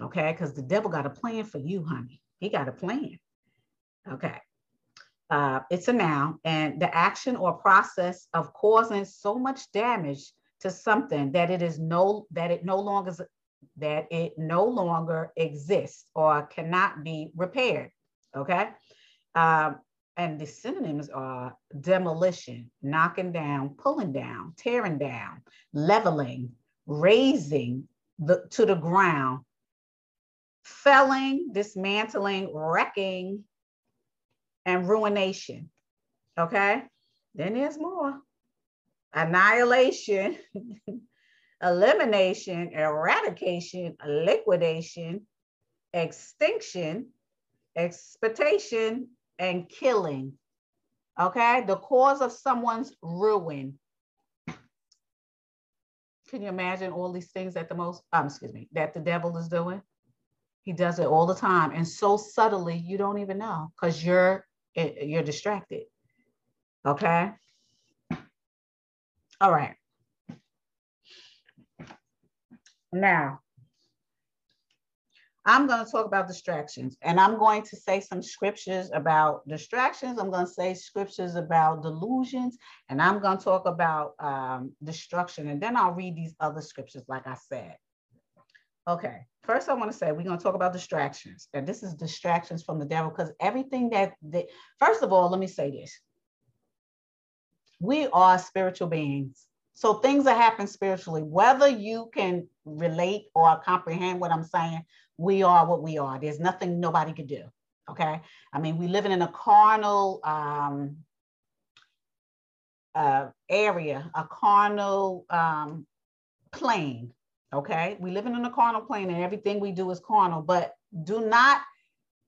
Okay, because the devil got a plan for you, honey. He got a plan. Okay. uh, it's a noun, and the action or process of causing so much damage to something that it is no that it no longer that it no longer exists or cannot be repaired. Okay, um, and the synonyms are demolition, knocking down, pulling down, tearing down, leveling, razing the, to the ground, felling, dismantling, wrecking, and ruination. Okay, then there's more annihilation, elimination, eradication, liquidation, extinction, expectation, and killing. Okay, the cause of someone's ruin. Can you imagine all these things that the most, um, excuse me, that the devil is doing? He does it all the time and so subtly you don't even know because you're you're distracted. Okay. All right. Now, I'm going to talk about distractions and I'm going to say some scriptures about distractions. I'm going to say scriptures about delusions and I'm going to talk about um, destruction and then I'll read these other scriptures like I said. Okay, first I want to say we're going to talk about distractions and this is distractions from the devil because everything that, that, first of all, let me say this. We are spiritual beings. So things that happen spiritually, whether you can relate or comprehend what I'm saying, we are what we are. There's nothing nobody could do. Okay. I mean, we living in a carnal um, uh, area, a carnal um, plane. Okay. We living in a carnal plane and everything we do is carnal, but do not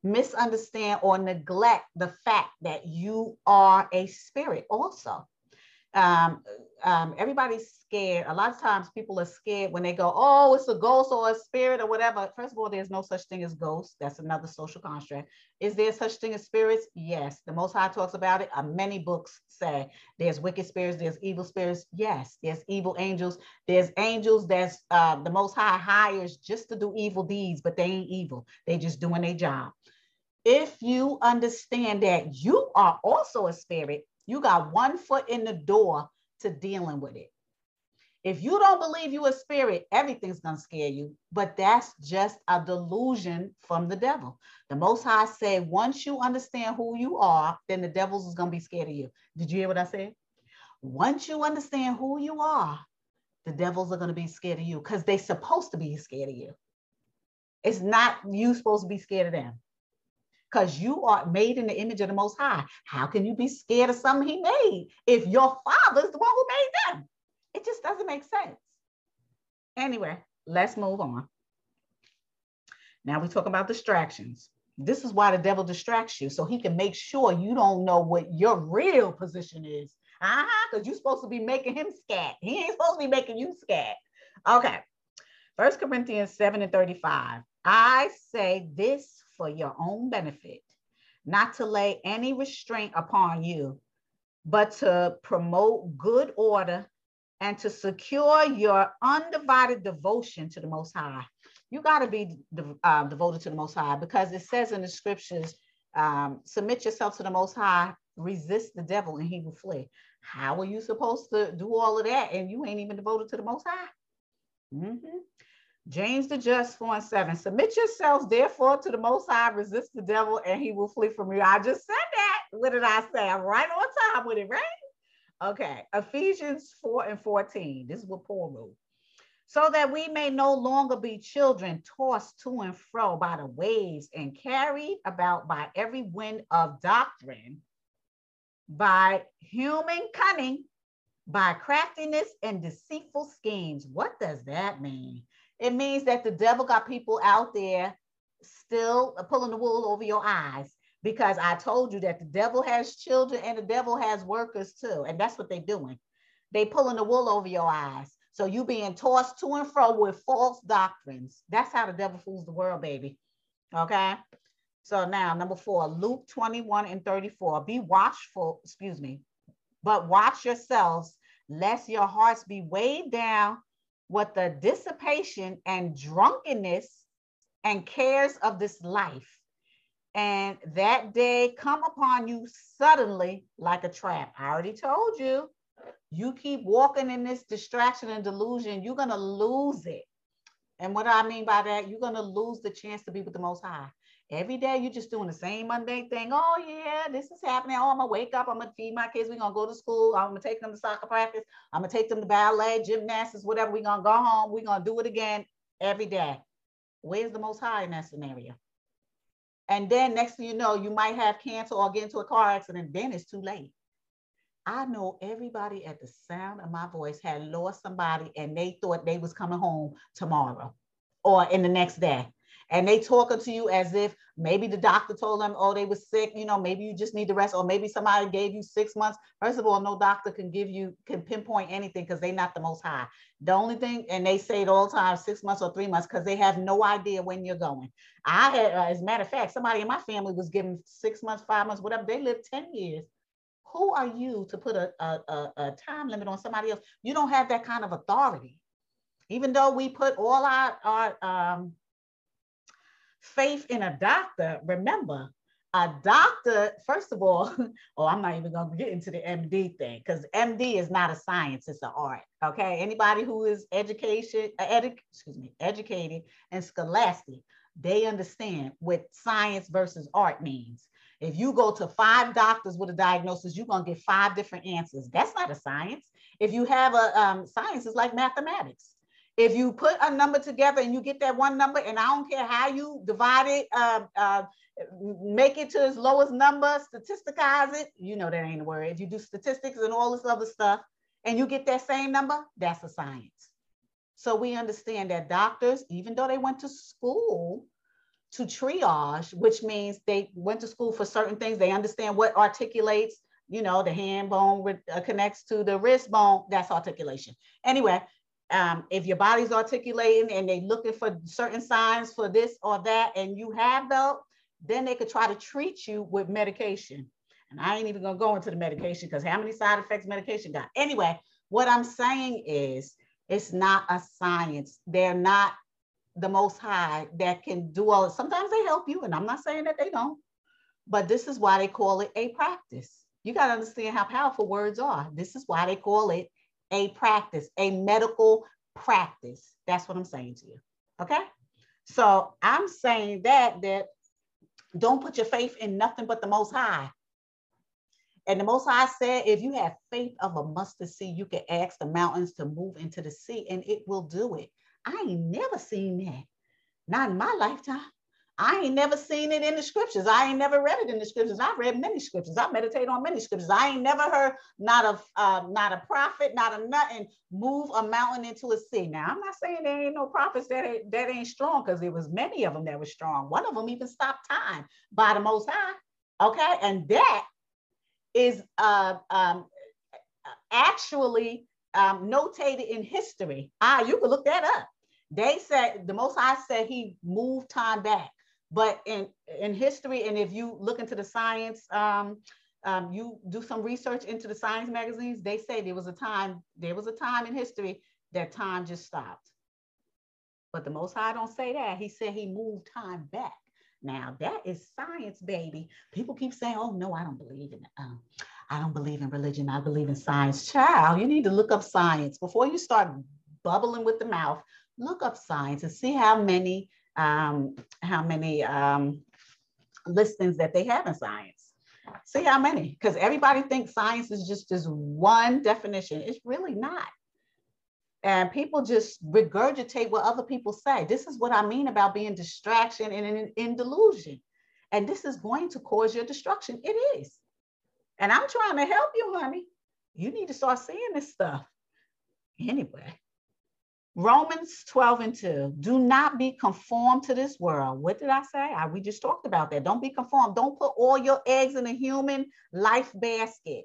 misunderstand or neglect the fact that you are a spirit also um, um, everybody's scared. A lot of times people are scared when they go, oh, it's a ghost or a spirit or whatever. First of all, there's no such thing as ghosts. That's another social construct. Is there such thing as spirits? Yes. The Most High talks about it. Uh, many books say there's wicked spirits, there's evil spirits. Yes. There's evil angels. There's angels that's uh, the Most High hires just to do evil deeds, but they ain't evil. They just doing their job. If you understand that you are also a spirit, you got one foot in the door to dealing with it. If you don't believe you a spirit, everything's to scare you. But that's just a delusion from the devil. The Most High said, once you understand who you are, then the devils is to be scared of you. Did you hear what I said? Once you understand who you are, the devils are to be scared of you because they're supposed to be scared of you. It's not you supposed to be scared of them because you are made in the image of the Most High. How can you be scared of something He made if your Father's the one who made them? It just doesn't make sense. Anyway, let's move on. Now we talk about distractions. This is why the devil distracts you, so he can make sure you don't know what your real position is. Uh-huh, because you're supposed to be making him scat. He ain't supposed to be making you scat. Okay. First Corinthians 7 and 35. I say this for your own benefit, not to lay any restraint upon you, but to promote good order and to secure your undivided devotion to the Most High. You got to be uh, devoted to the Most High because it says in the scriptures, um, submit yourself to the Most High, resist the devil, and he will flee. How are you supposed to do all of that and you ain't even devoted to the Most High? Mm-hmm. James the Just 4 and 7. Submit yourselves, therefore, to the Most High, resist the devil, and he will flee from you. I just said that. What did I say? I'm right on time with it, right? Okay. Ephesians 4 and 14. This is what Paul wrote. So that we may no longer be children tossed to and fro by the waves and carried about by every wind of doctrine, by human cunning, by craftiness and deceitful schemes. What does that mean? It means that the devil got people out there still pulling the wool over your eyes because I told you that the devil has children and the devil has workers too. And that's what they're doing. They pulling the wool over your eyes. So you being tossed to and fro with false doctrines. That's how the devil fools the world, baby. Okay. So now number four, Luke 21 and 34. Be watchful, excuse me, but watch yourselves, lest your hearts be weighed down with the dissipation and drunkenness and cares of this life, and that day come upon you suddenly like a trap. I already told you, you keep walking in this distraction and delusion, you're going to lose it. And what I mean by that, you're going to lose the chance to be with the Most High. Every day you're just doing the same mundane thing. Oh, yeah, this is happening. Oh, I'm to wake up. I'm to feed my kids. We're to go to school. I'm to take them to soccer practice. I'm to take them to ballet, gymnastics, whatever. We're to go home. We're to do it again every day. Where's the Most High in that scenario? And then next thing you know, you might have cancer or get into a car accident. Then it's too late. I know everybody at the sound of my voice had lost somebody and they thought they was coming home tomorrow or in the next day. And they talking to you as if maybe the doctor told them, oh, they were sick, you know, maybe you just need the rest, or maybe somebody gave you six months. First of all, no doctor can give you, can pinpoint anything because they're not the most high. The only thing, and they say it all the time, six months or three months, because they have no idea when you're going. I had, uh, as a matter of fact, somebody in my family was given six months, five months, whatever. They lived 10 years who are you to put a, a, a, time limit on somebody else? You don't have that kind of authority. Even though we put all our, our um, faith in a doctor, remember, a doctor, first of all, oh, I'm not even going to get into the MD thing because MD is not a science, it's an art. Okay. Anybody who is education, uh, edu- excuse me, educated and scholastic, they understand what science versus art means. If you go to five doctors with a diagnosis, you're to get five different answers. That's not a science. If you have a um, science, it's like mathematics. If you put a number together and you get that one number, and I don't care how you divide it, uh, uh, make it to its lowest number, statisticize it, you know that ain't a word. If you do statistics and all this other stuff, and you get that same number, that's a science. So we understand that doctors, even though they went to school, to triage, which means they went to school for certain things. They understand what articulates, you know, the hand bone uh, connects to the wrist bone. That's articulation. Anyway, um, if your body's articulating and they're looking for certain signs for this or that, and you have those, then they could try to treat you with medication. And I ain't even gonna go into the medication because how many side effects medication got? Anyway, what I'm saying is it's not a science. They're not the most high that can do all sometimes they help you and i'm not saying that they don't but this is why they call it a practice you got to understand how powerful words are this is why they call it a practice a medical practice that's what i'm saying to you okay so i'm saying that that don't put your faith in nothing but the most high and the most high said if you have faith of a mustard seed you can ask the mountains to move into the sea and it will do it I ain't never seen that. Not in my lifetime. I ain't never seen it in the scriptures. I ain't never read it in the scriptures. I've read many scriptures. I meditate on many scriptures. I ain't never heard not a uh, not a prophet, not a nothing move a mountain into a sea. Now I'm not saying there ain't no prophets that ain't, that ain't strong because there was many of them that were strong. One of them even stopped time by the Most High. Okay, and that is uh, um, actually um, notated in history. Ah, you can look that up. They said the Most High said He moved time back, but in in history, and if you look into the science, um, um, you do some research into the science magazines. They say there was a time there was a time in history that time just stopped. But the Most High don't say that. He said He moved time back. Now that is science, baby. People keep saying, "Oh no, I don't believe in um, I don't believe in religion. I believe in science." Child, you need to look up science before you start bubbling with the mouth look up science and see how many um, how many um, listings that they have in science. See how many, because everybody thinks science is just this one definition. It's really not. And people just regurgitate what other people say. This is what I mean about being distraction and in, in delusion. And this is going to cause your destruction. It is. And I'm trying to help you, honey. You need to start seeing this stuff. Anyway. Romans 12 and 2. Do not be conformed to this world. What did I say? I, we just talked about that. Don't be conformed. Don't put all your eggs in a human life basket.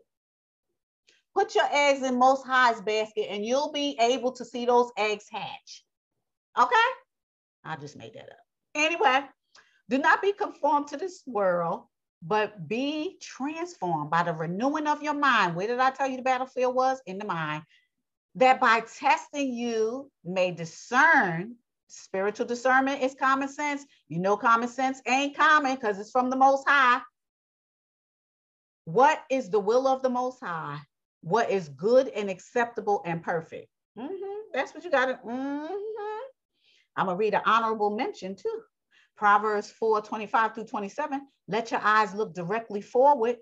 Put your eggs in Most High's basket and you'll be able to see those eggs hatch. Okay? I just made that up. Anyway, do not be conformed to this world, but be transformed by the renewing of your mind. Where did I tell you the battlefield was? In the mind that by testing you may discern Spiritual discernment is common sense. You know, common sense ain't common because it's from the Most High. What is the will of the Most High? What is good and acceptable and perfect? Mm-hmm. That's what you got to. Mm-hmm. I'm going to read an honorable mention too. Proverbs 4 25 through 27. Let your eyes look directly forward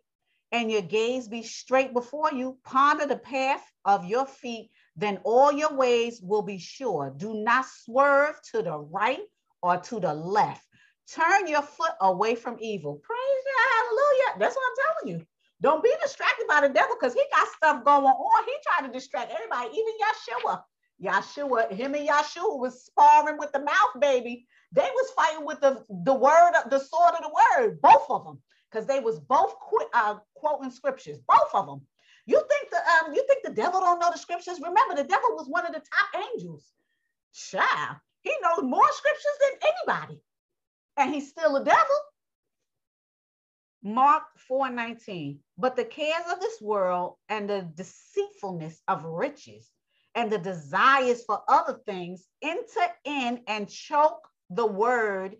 and your gaze be straight before you. Ponder the path of your feet, then all your ways will be sure. Do not swerve to the right or to the left. Turn your foot away from evil. Praise God. Hallelujah. That's what I'm telling you. Don't be distracted by the devil because he got stuff going on. He tried to distract everybody, even Yeshua. Yeshua, him and Yeshua was sparring with the mouth baby. They was fighting with the, the word, the sword of the word, both of them because they was both qu- uh, quoting scriptures, both of them. You think the um, you think the devil don't know the scriptures? Remember, the devil was one of the top angels. Child, he knows more scriptures than anybody, and he's still a devil. Mark 4:19. But the cares of this world and the deceitfulness of riches and the desires for other things enter in and choke the word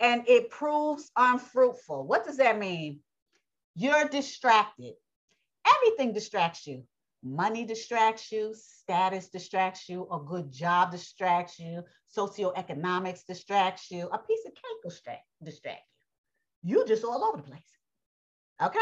and it proves unfruitful. What does that mean? You're distracted. Everything distracts you. Money distracts you, status distracts you, a good job distracts you, socioeconomics distracts you, a piece of cake will distract, you. You just all over the place. Okay?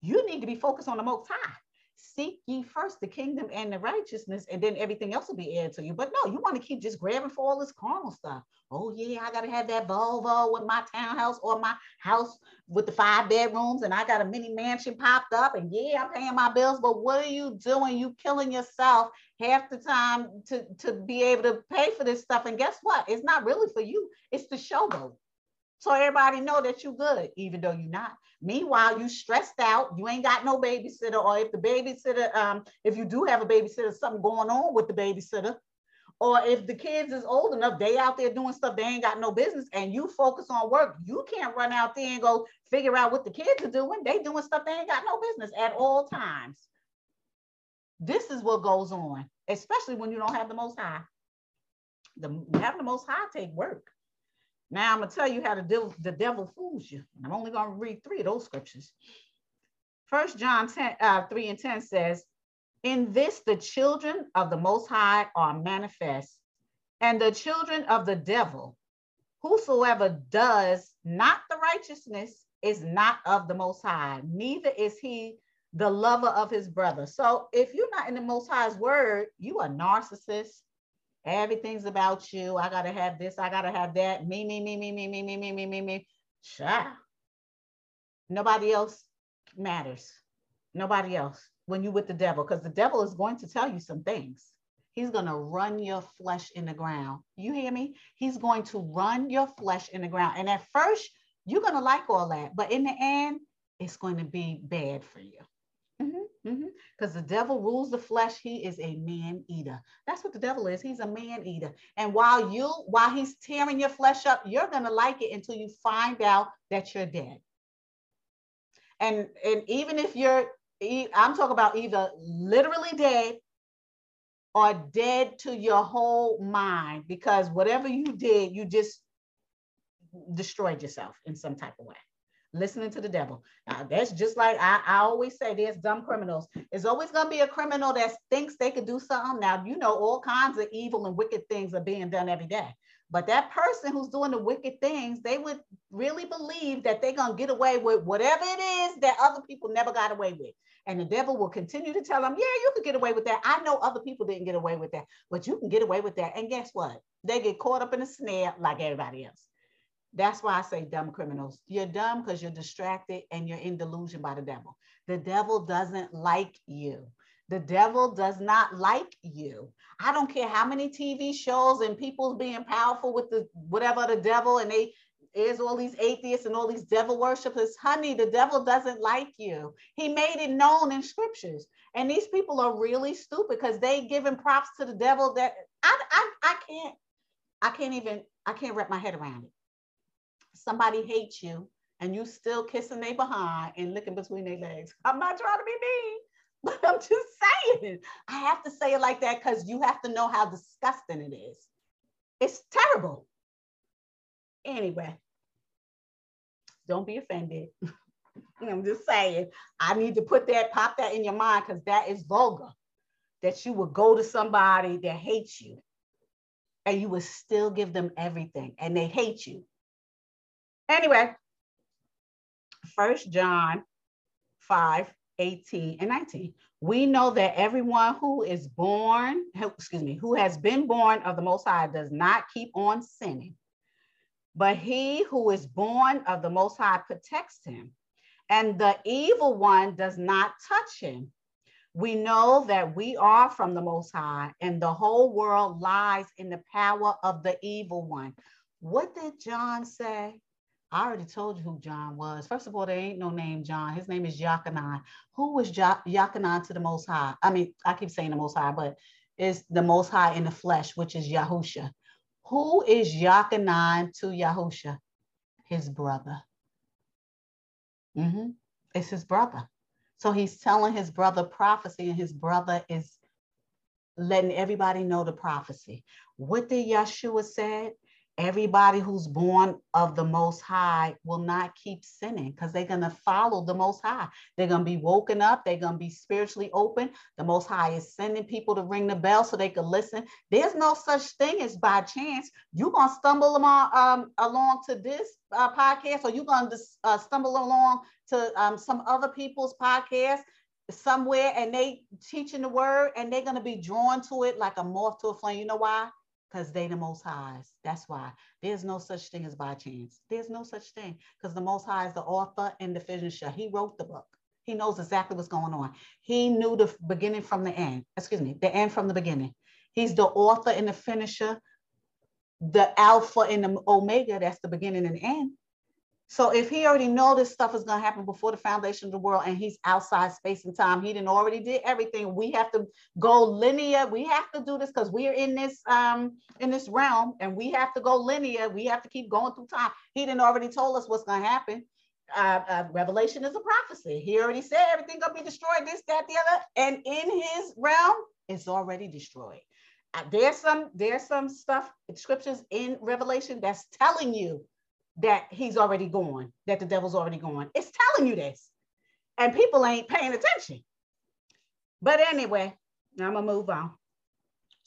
You need to be focused on the most high seek ye first the kingdom and the righteousness, and then everything else will be added to you. But no, you want to keep just grabbing for all this carnal stuff. Oh, yeah, I got to have that Volvo with my townhouse or my house with the five bedrooms, and I got a mini mansion popped up, and yeah, I'm paying my bills. But what are you doing? You killing yourself half the time to, to be able to pay for this stuff. And guess what? It's not really for you, it's the showboat. So everybody know that you good, even though you're not. Meanwhile, you stressed out, you ain't got no babysitter, or if the babysitter, um, if you do have a babysitter, something going on with the babysitter, or if the kids is old enough, they out there doing stuff they ain't got no business, and you focus on work, you can't run out there and go figure out what the kids are doing. They doing stuff they ain't got no business at all times. This is what goes on, especially when you don't have the most high. The having the most high take work. Now I'm gonna tell you how the devil, the devil fools you. I'm only gonna read three of those scriptures. First John 10, uh, 3 and 10 says, In this the children of the Most High are manifest, and the children of the devil. Whosoever does not the righteousness is not of the Most High, neither is he the lover of his brother. So if you're not in the Most High's word, you are narcissist, Everything's about you. I gotta have this. I gotta have that. Me, me, me, me, me, me, me, me, me, me, me. Child. Nobody else matters. Nobody else. When you with the devil, because the devil is going to tell you some things. He's going to run your flesh in the ground. You hear me? He's going to run your flesh in the ground. And at first, you're going to like all that. But in the end, it's going to be bad for you. Because mm-hmm, mm-hmm. The devil rules the flesh, he is a man eater. That's what the devil is. He's a man eater. And while you, while he's tearing your flesh up, you're gonna like it until you find out that you're dead. And and even if you're, I'm talking about either literally dead or dead to your whole mind, because whatever you did, you just destroyed yourself in some type of way listening to the devil. Now, that's just like I, I always say there's dumb criminals. There's always going to be a criminal that thinks they could do something. Now, you know, all kinds of evil and wicked things are being done every day. But that person who's doing the wicked things, they would really believe that they're going to get away with whatever it is that other people never got away with. And the devil will continue to tell them, yeah, you could get away with that. I know other people didn't get away with that, but you can get away with that. And guess what? They get caught up in a snare like everybody else. That's why I say dumb criminals. You're dumb because you're distracted and you're in delusion by the devil. The devil doesn't like you. The devil does not like you. I don't care how many TV shows and people's being powerful with the whatever the devil and they is all these atheists and all these devil worshippers. Honey, the devil doesn't like you. He made it known in scriptures. And these people are really stupid because they giving props to the devil that I, I I can't I can't even I can't wrap my head around it somebody hates you and you still kissing their behind and looking between their legs. I'm not trying to be mean, but I'm just saying. I have to say it like that because you have to know how disgusting it is. It's terrible. Anyway, don't be offended. I'm just saying, I need to put that, pop that in your mind because that is vulgar. That you would go to somebody that hates you and you would still give them everything and they hate you. Anyway, First John 5 18 and 19. We know that everyone who is born, excuse me, who has been born of the Most High does not keep on sinning. But he who is born of the Most High protects him, and the evil one does not touch him. We know that we are from the Most High, and the whole world lies in the power of the evil one. What did John say? I already told you who John was. First of all, there ain't no name John. His name is Yachanan. Who was Yachanan to the Most High? I mean, I keep saying the Most High, but it's the Most High in the flesh, which is Yahusha. Who is Yachanan to Yahusha? His brother. Mm-hmm. It's his brother. So he's telling his brother prophecy, and his brother is letting everybody know the prophecy. What did Yeshua said? Everybody who's born of the most high will not keep sinning because they're going to follow the most high. They're going to be woken up they're going to be spiritually open. The most high is sending people to ring the bell so they can listen. There's no such thing as by chance. You're going to stumble along, um, along to this uh, podcast or you're going to uh, stumble along to um, some other people's podcast somewhere and they teaching the word and they're going to be drawn to it like a moth to a flame. You know why because they the most highs. That's why there's no such thing as by chance. There's no such thing because the most high is the author and the finisher. He wrote the book. He knows exactly what's going on. He knew the beginning from the end. Excuse me, the end from the beginning. He's the author and the finisher, the alpha and the omega. That's the beginning and end. So if he already know this stuff is going to happen before the foundation of the world and he's outside space and time, he didn't already did everything. We have to go linear. We have to do this because we are in this um in this realm and we have to go linear. We have to keep going through time. He didn't already told us what's going to happen. Uh, uh, Revelation is a prophecy. He already said everything gonna be destroyed, this, that, the other, and in his realm, it's already destroyed. Uh, there's some there's some stuff scriptures in Revelation that's telling you that he's already gone, that the devil's already gone. It's telling you this. And people ain't paying attention. But anyway, I'm gonna move on.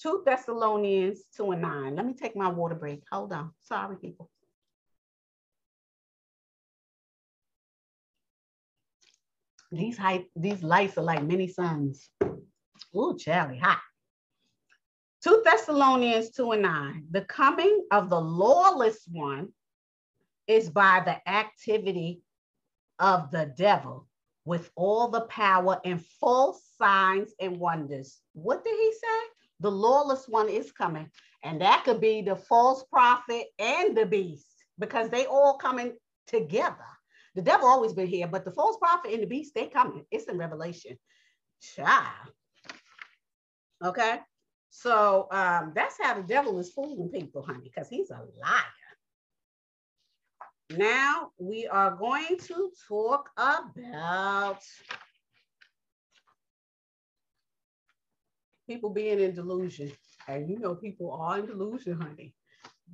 2 Thessalonians 2 and 9. Let me take my water break. Hold on. Sorry, people. These height, these lights are like mini suns. Ooh, Charlie, hot. 2 Thessalonians 2 and 9. The coming of the lawless one is by the activity of the devil with all the power and false signs and wonders. What did he say? The lawless one is coming. And that could be the false prophet and the beast because they all coming together. The devil always been here, but the false prophet and the beast, they coming. It's in Revelation. Child. Okay. So um, that's how the devil is fooling people, honey, because he's a liar. Now we are going to talk about people being in delusion. And you know, people are in delusion, honey.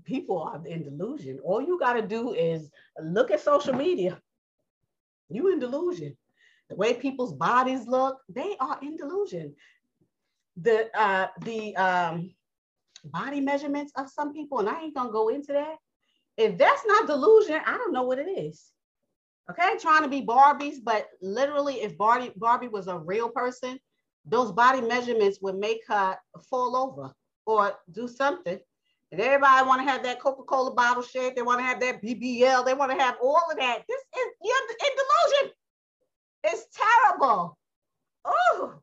People are in delusion. All you got to do is look at social media. You in delusion. The way people's bodies look, they are in delusion. The uh, the um, body measurements of some people, and I ain't gonna go into that if that's not delusion, I don't know what it is. Okay, trying to be Barbies, but literally, if Barbie Barbie was a real person, those body measurements would make her fall over or do something. And everybody want to have that Coca-Cola bottle shape. They want to have that BBL. They want to have all of that. This is you're in delusion. It's terrible. Oh,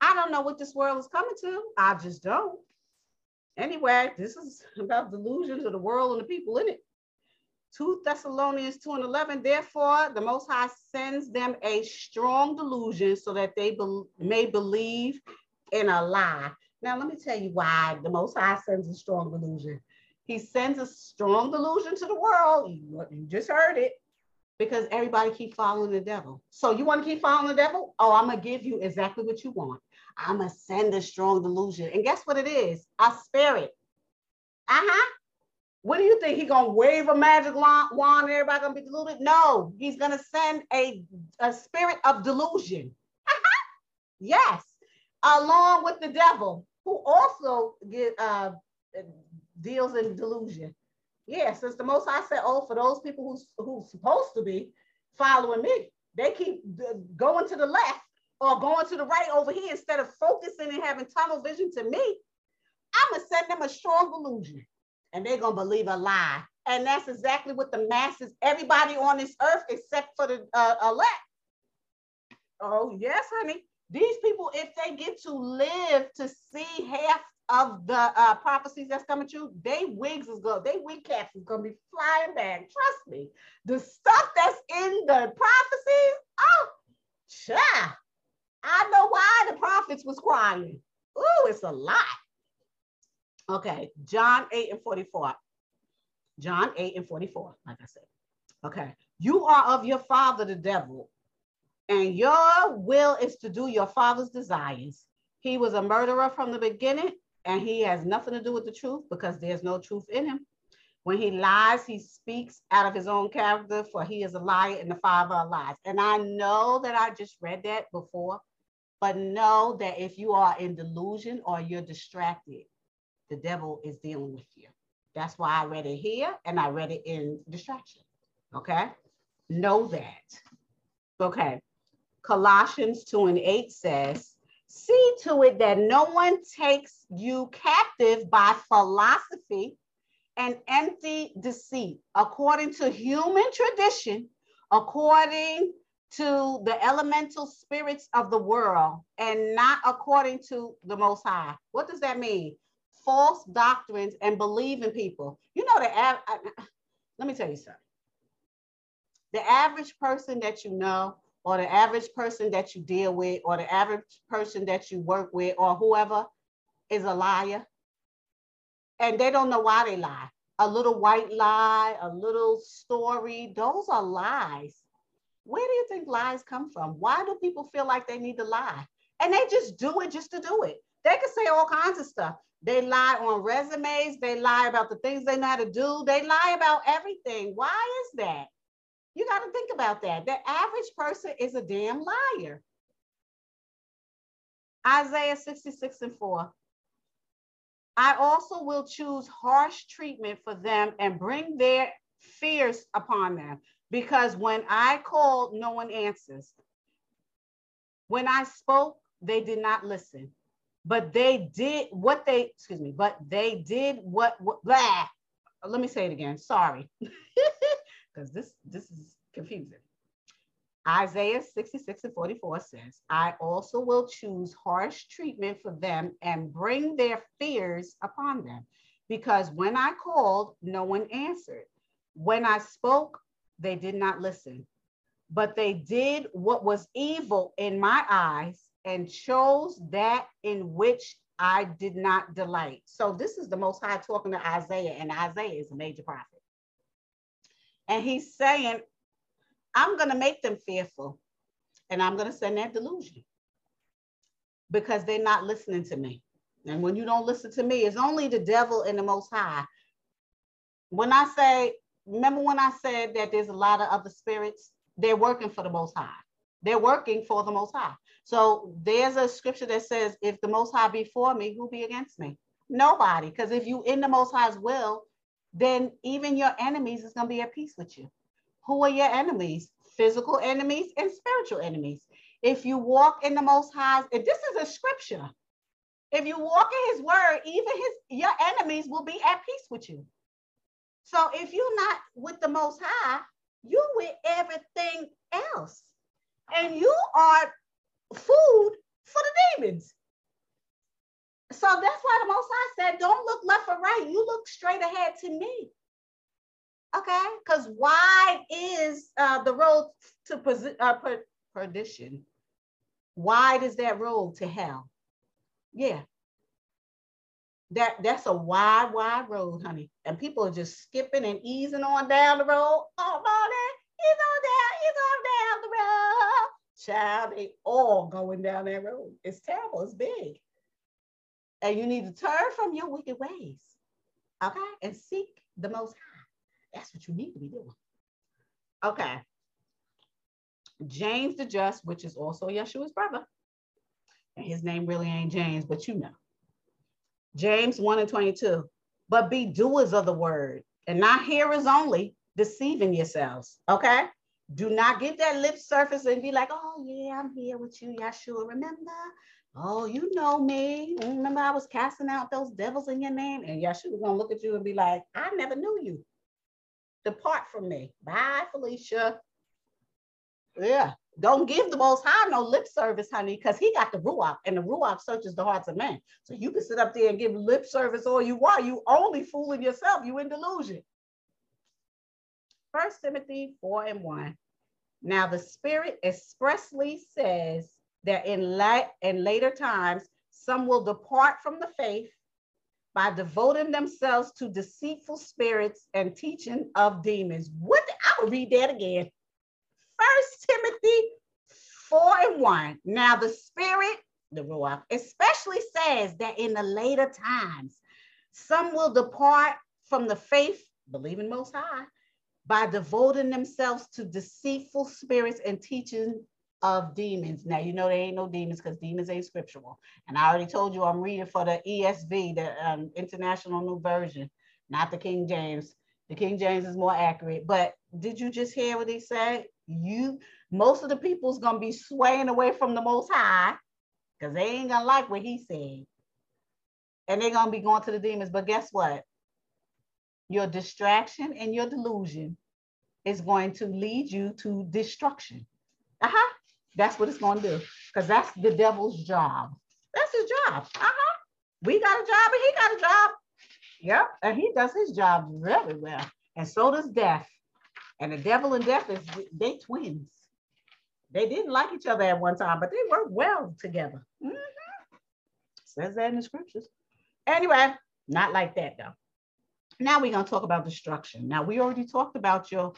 I don't know what this world is coming to. I just don't. Anyway, this is about delusions of the world and the people in it. 2 Thessalonians 2 and 11, therefore the Most High sends them a strong delusion so that they be may believe in a lie. Now, let me tell you why the Most High sends a strong delusion. He sends a strong delusion to the world. You, you just heard it because everybody keep following the devil. So you want to keep following the devil? Oh, I'm going to give you exactly what you want. I'm going to send a strong delusion. And guess what it is? A spirit Uh-huh. What do you think? He gonna wave a magic wand and everybody gonna be deluded? No, he's gonna send a, a spirit of delusion. Yes, along with the devil, who also get uh deals in delusion. Yeah, since the most I said, oh, for those people who's who's supposed to be following me, they keep going to the left or going to the right over here instead of focusing and having tunnel vision to me. I'm gonna send them a strong delusion and they're gonna believe a lie. And that's exactly what the masses, everybody on this earth except for the uh, elect. Oh, yes, honey. These people, if they get to live to see half of the uh, prophecies that's coming true, they wigs is going, they wig caps is gonna be flying back. Trust me. The stuff that's in the prophecies, oh, cha. I know why the prophets was crying. Ooh, it's a lot. Okay, John 8 and 44. John 8 and 44, like I said. Okay, you are of your father, the devil, and your will is to do your father's desires. He was a murderer from the beginning, and he has nothing to do with the truth because there's no truth in him. When he lies, he speaks out of his own character, for he is a liar and the father of lies. And I know that I just read that before, but know that if you are in delusion or you're distracted, the devil is dealing with you. That's why I read it here and I read it in distraction. Okay. Know that. Okay. Colossians 2 and 8 says, See to it that no one takes you captive by philosophy and empty deceit, according to human tradition, according to the elemental spirits of the world, and not according to the Most High. What does that mean? False doctrines and believe in people. You know, the av- I, let me tell you something. The average person that you know, or the average person that you deal with, or the average person that you work with, or whoever is a liar. And they don't know why they lie. A little white lie, a little story, those are lies. Where do you think lies come from? Why do people feel like they need to lie? And they just do it just to do it. They can say all kinds of stuff. They lie on resumes. They lie about the things they know how to do. They lie about everything. Why is that? You got to think about that. The average person is a damn liar. Isaiah 66 and 4. I also will choose harsh treatment for them and bring their fears upon them. Because when I called, no one answers. When I spoke, they did not listen but they did what they excuse me but they did what, what blah. let me say it again. Sorry. Because this this is confusing. Isaiah 66 and 44 says i also will choose harsh treatment for them and bring their fears upon them. Because when i called no one answered. When i spoke they did not listen. But they did what was evil in my eyes and chose that in which I did not delight. So this is the Most High talking to Isaiah, and Isaiah is a major prophet. And he's saying, I'm going to make them fearful, and I'm going to send that delusion because they're not listening to me. And when you don't listen to me, it's only the devil and the Most High. When I say, remember when I said that there's a lot of other spirits, they're working for the Most High. They're working for the Most High. So there's a scripture that says, if the Most High be for me, who be against me? Nobody. Because if you in the Most High's will, then even your enemies is going to be at peace with you. Who are your enemies? Physical enemies and spiritual enemies. If you walk in the Most High's, if this is a scripture, if you walk in His word, even His your enemies will be at peace with you. So if you're not with the Most High, you with everything else, and you are food for the demons. So that's why the Most High said, don't look left or right. You look straight ahead to me. Okay? Because wide is uh, the road to uh, per- perdition. Wide is that road to hell. Yeah. That, that's a wide, wide road, honey. And people are just skipping and easing on down the road. Oh, morning, he's on down, he's on. Child, they all going down that road. It's terrible. It's big. And you need to turn from your wicked ways. Okay. And seek the most high. That's what you need to be doing. Okay. James the Just, which is also Yeshua's brother. And his name really ain't James, but you know. James 1 and 22. But be doers of the word and not hearers only, deceiving yourselves. Okay. Do not give that lip surface and be like, oh, yeah, I'm here with you, Yeshua. Remember? Oh, you know me. Mm, remember, I was casting out those devils in your name. And Yeshua was gonna look at you and be like, I never knew you. Depart from me. Bye, Felicia. Yeah. Don't give the most high no lip service, honey, because he got the Ruach, and the Ruach searches the hearts of men. So you can sit up there and give lip service all you want. You only fooling yourself. You in delusion. First Timothy 4 and 1. Now the Spirit expressly says that in, la- in later times, some will depart from the faith by devoting themselves to deceitful spirits and teaching of demons. What? I will read that again. First Timothy 4 and 1. Now the Spirit, the Ruach, especially says that in the later times, some will depart from the faith, believing most high, by devoting themselves to deceitful spirits and teaching of demons. Now, you know, there ain't no demons because demons ain't scriptural. And I already told you I'm reading for the ESV, the um, International New Version, not the King James. The King James is more accurate. But did you just hear what he said? You, most of the people's gonna be swaying away from the Most High because they ain't gonna like what he said, and they're gonna be going to the demons. But guess what? Your distraction and your delusion is going to lead you to destruction. Uh huh. That's what it's going to do because that's the devil's job. That's his job. Uh huh. We got a job and he got a job. Yep. And he does his job really well. And so does death. And the devil and death is they twins. They didn't like each other at one time, but they work well together. Mm-hmm. Says that in the scriptures. Anyway, not like that though. Now we're gonna talk about destruction. Now we already talked about your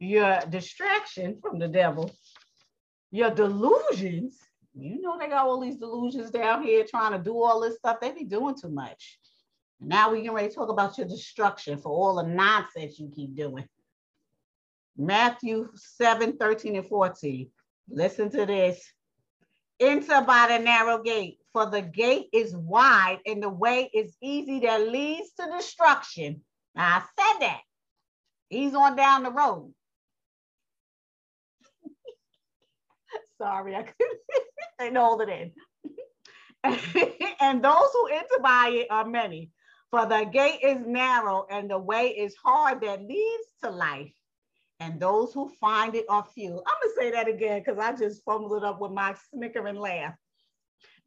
your distraction from the devil, your delusions. You know they got all these delusions down here trying to do all this stuff. They be doing too much. Now we can ready to talk about your destruction for all the nonsense you keep doing. Matthew 7, 13 and 14. Listen to this. Enter by the narrow gate, for the gate is wide and the way is easy that leads to destruction. Now I said that. He's on down the road. Sorry, I couldn't hold it in. and those who enter by it are many. For the gate is narrow and the way is hard that leads to life. And those who find it are few. I'm going to say that again because I just fumbled it up with my snickering laugh.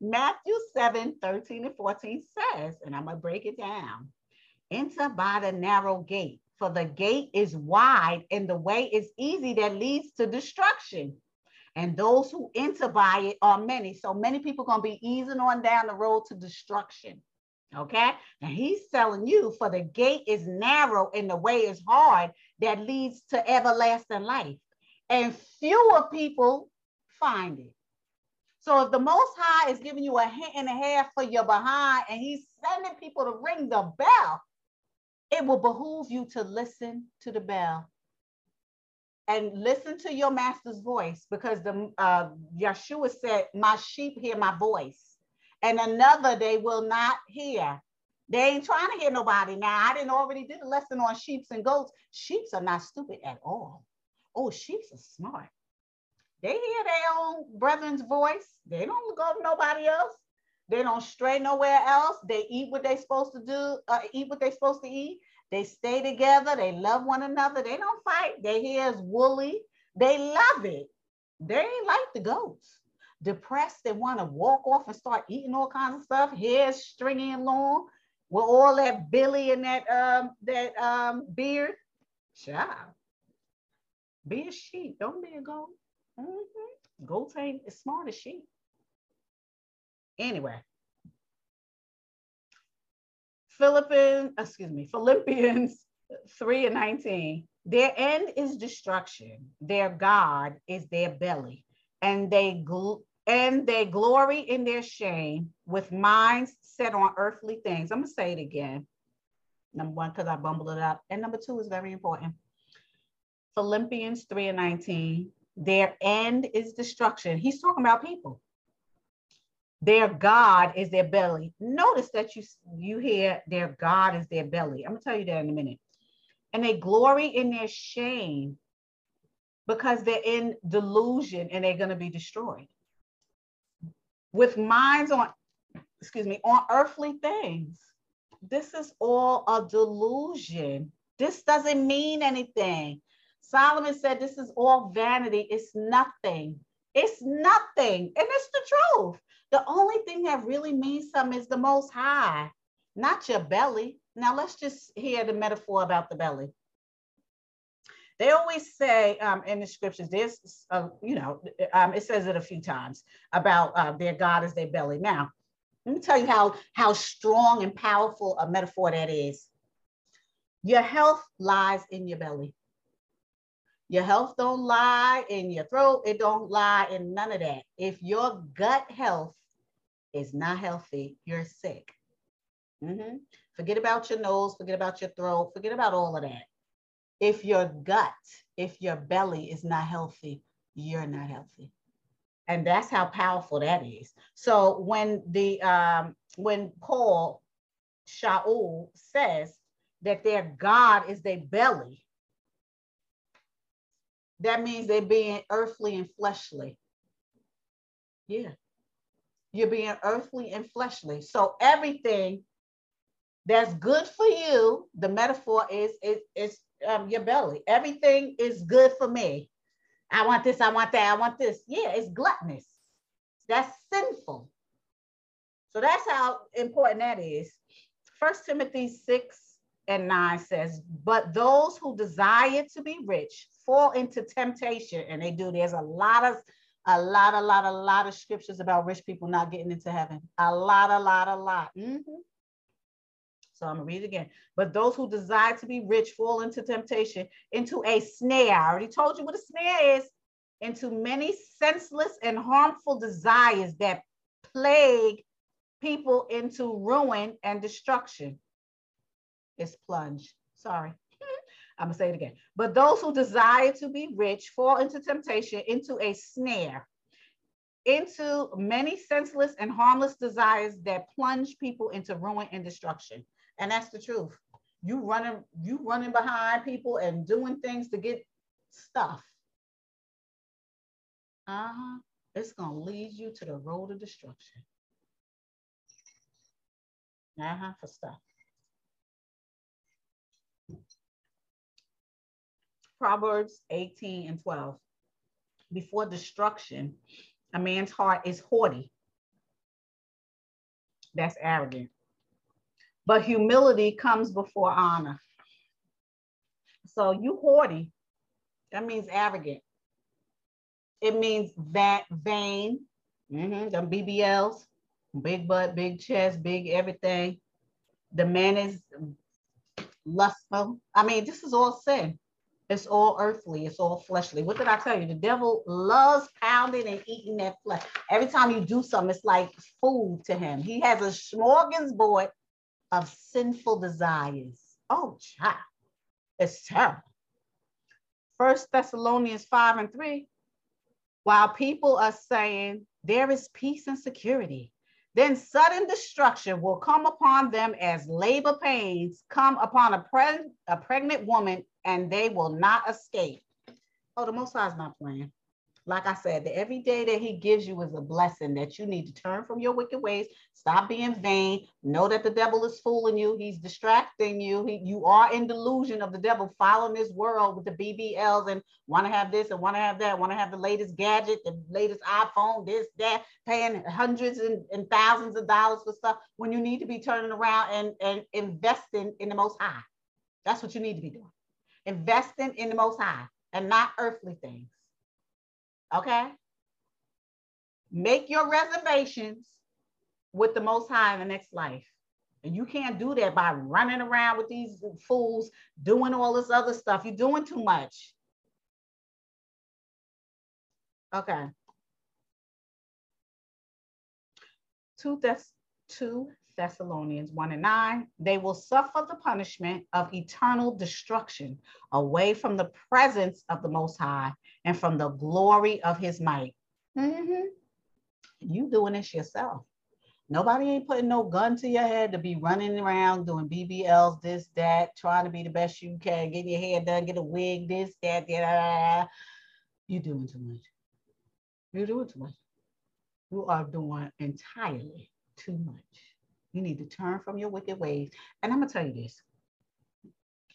Matthew 7 13 and 14 says, and I'm going to break it down enter by the narrow gate, for the gate is wide and the way is easy that leads to destruction. And those who enter by it are many. So many people going to be easing on down the road to destruction. Okay. And he's telling you, for the gate is narrow and the way is hard that leads to everlasting life. And fewer people find it. So if the Most High is giving you a hint and a half for your behind and he's sending people to ring the bell, it will behoove you to listen to the bell and listen to your master's voice because the uh, Yeshua said, my sheep hear my voice and another they will not hear. They ain't trying to hear nobody. Now, I didn't already did a lesson on sheeps and goats. Sheeps are not stupid at all. Oh, sheeps are smart. They hear their own brethren's voice. They don't go to nobody else. They don't stray nowhere else. They eat what they're supposed to do, uh, eat what they're supposed to eat. They stay together. They love one another. They don't fight. Their hair is woolly. They love it. They ain't like the goats depressed they want to walk off and start eating all kinds of stuff, hair stringy and long, with all that billy and that um that um beard. Child. Be a sheep. Don't be a goat. Mm-hmm. Ain't as smart as she. Anyway. Philippines, excuse me, Philippians 3 and 19. Their end is destruction. Their God is their belly, and they gl- and they glory in their shame with minds set on earthly things. I'm to say it again. Number one, because I bumbled it up. And number two is very important. Philippians 3 and 19, their end is destruction. He's talking about people. Their God is their belly. Notice that you, you hear their God is their belly. I'm going to tell you that in a minute. And they glory in their shame because they're in delusion and they're going to be destroyed. With minds on, excuse me, on earthly things. This is all a delusion. This doesn't mean anything. Solomon said this is all vanity. It's nothing. It's nothing. And it's the truth. The only thing that really means something is the most high, not your belly. Now let's just hear the metaphor about the belly. They always say um, in the scriptures, there's, uh, you know, um, it says it a few times about uh, their God is their belly. Now, let me tell you how, how strong and powerful a metaphor that is. Your health lies in your belly. Your health don't lie in your throat. It don't lie in none of that. If your gut health is not healthy, you're sick. Mm-hmm. Forget about your nose, forget about your throat, forget about all of that if your gut, if your belly is not healthy, you're not healthy. And that's how powerful that is. So when the um, when Paul Shaul says that their God is their belly, that means they're being earthly and fleshly. Yeah. You're being earthly and fleshly. So everything that's good for you, the metaphor is it, it's um, your belly. Everything is good for me. I want this, I want that, I want this. Yeah, it's gluttonous. That's sinful. So that's how important that is. First Timothy 6 and 9 says, But those who desire to be rich fall into temptation, and they do. There's a lot of a lot, a lot, a lot of scriptures about rich people not getting into heaven. A lot, a lot, a lot. Mm-hmm. So I'm gonna read it again. But those who desire to be rich fall into temptation, into a snare. I already told you what a snare is, into many senseless and harmful desires that plague people into ruin and destruction. It's plunge. Sorry. I'm gonna say it again. But those who desire to be rich fall into temptation, into a snare, into many senseless and harmless desires that plunge people into ruin and destruction. And that's the truth. You running, you running behind people and doing things to get stuff. Uh-huh. It's gonna lead you to the road of destruction. Uh-huh, for stuff. Proverbs 18 and 12. Before destruction, a man's heart is haughty. That's arrogant but humility comes before honor. So you haughty, that means arrogant. It means that vain, mm-hmm, the BBLs, big butt, big chest, big everything. The man is lustful. I mean, this is all sin. It's all earthly. It's all fleshly. What did I tell you? The devil loves pounding and eating that flesh. Every time you do something, it's like food to him. He has a smorgasbord of sinful desires. Oh, child, it's terrible. First Thessalonians 5 and 3. While people are saying there is peace and security, then sudden destruction will come upon them as labor pains come upon a, a pregnant woman, and they will not escape. Oh, the Most High is not playing like I said, the every day that he gives you is a blessing that you need to turn from your wicked ways, stop being vain, know that the devil is fooling you, he's distracting you. He, you are in delusion of the devil following this world with the BBLs and want to have this and want to have that, want to have the latest gadget, the latest iPhone, this, that, paying hundreds and, and thousands of dollars for stuff when you need to be turning around and, and investing in the most high. That's what you need to be doing. Investing in the most high and not earthly things. Okay. Make your reservations with the Most High in the next life. And you can't do that by running around with these fools doing all this other stuff. You're doing too much. Okay. 2, Thess- 2 Thessalonians 1 and 9, they will suffer the punishment of eternal destruction away from the presence of the Most High and from the glory of his might. Mm-hmm. You doing this yourself. Nobody ain't putting no gun to your head to be running around doing BBLs, this, that, trying to be the best you can, getting your hair done, get a wig, this, that, that. You're doing too much. You're doing too much. You are doing entirely too much. You need to turn from your wicked ways. And I'm going to tell you this.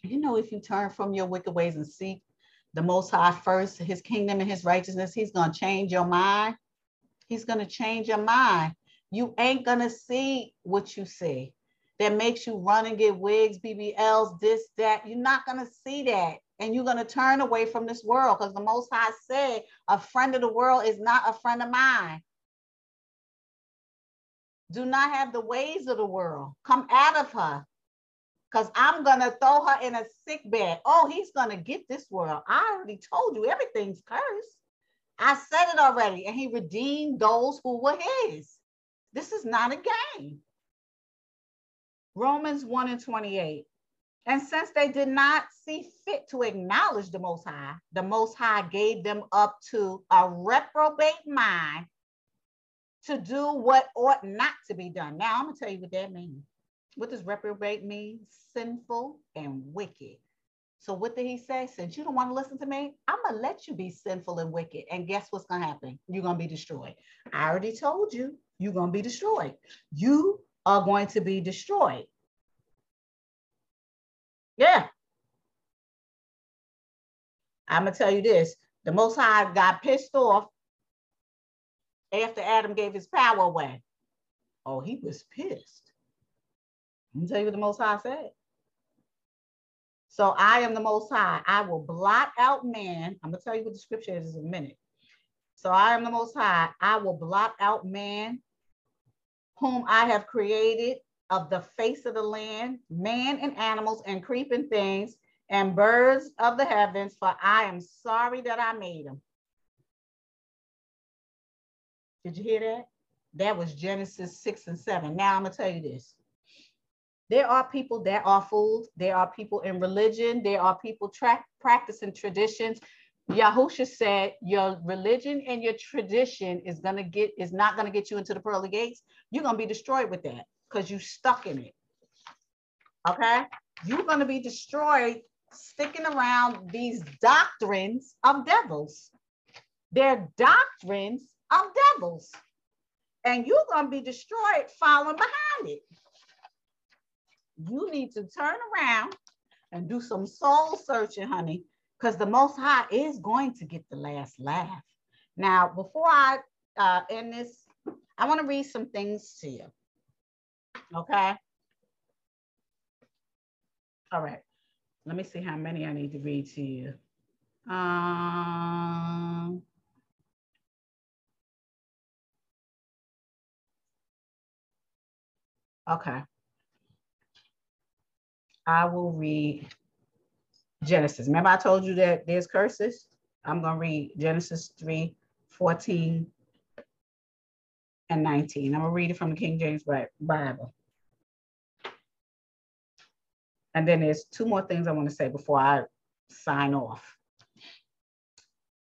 You know, if you turn from your wicked ways and seek the Most High first, his kingdom and his righteousness, he's going to change your mind. He's going to change your mind. You ain't going to see what you see that makes you run and get wigs, BBLs, this, that. You're not going to see that. And you're going to turn away from this world because the Most High said, a friend of the world is not a friend of mine. Do not have the ways of the world. Come out of her. Because I'm going to throw her in a sick bed. Oh, he's going to get this world. I already told you everything's cursed. I said it already. And he redeemed those who were his. This is not a game. Romans 1 and 28. And since they did not see fit to acknowledge the Most High, the Most High gave them up to a reprobate mind to do what ought not to be done. Now, I'm going to tell you what that means. What does reprobate mean? Sinful and wicked. So, what did he say? Since you don't want to listen to me, I'm to let you be sinful and wicked. And guess what's to happen? You're to be destroyed. I already told you, you're to be destroyed. You are going to be destroyed. Yeah. I'm to tell you this the Most High got pissed off after Adam gave his power away. Oh, he was pissed. Let me tell you what the Most High said. So I am the Most High. I will blot out man. I'm going to tell you what the scripture is in a minute. So I am the Most High. I will blot out man, whom I have created of the face of the land, man and animals and creeping things and birds of the heavens, for I am sorry that I made them. Did you hear that? That was Genesis 6 and 7. Now I'm going to tell you this. There are people that are fools. There are people in religion. There are people tra- practicing traditions. Yahusha said your religion and your tradition is gonna get is not gonna get you into the pearly gates. You're gonna be destroyed with that because you stuck in it. Okay, you're gonna be destroyed sticking around these doctrines of devils. They're doctrines of devils. And you're to be destroyed following behind it. You need to turn around and do some soul searching, honey, because the Most High is going to get the last laugh. Now, before I uh, end this, I want to read some things to you. Okay. All right. Let me see how many I need to read to you. Um, Okay. I will read Genesis. Remember I told you that there's curses? I'm going to read Genesis 3, 14 and 19. I'm going to read it from the King James Bible. And then there's two more things I want to say before I sign off.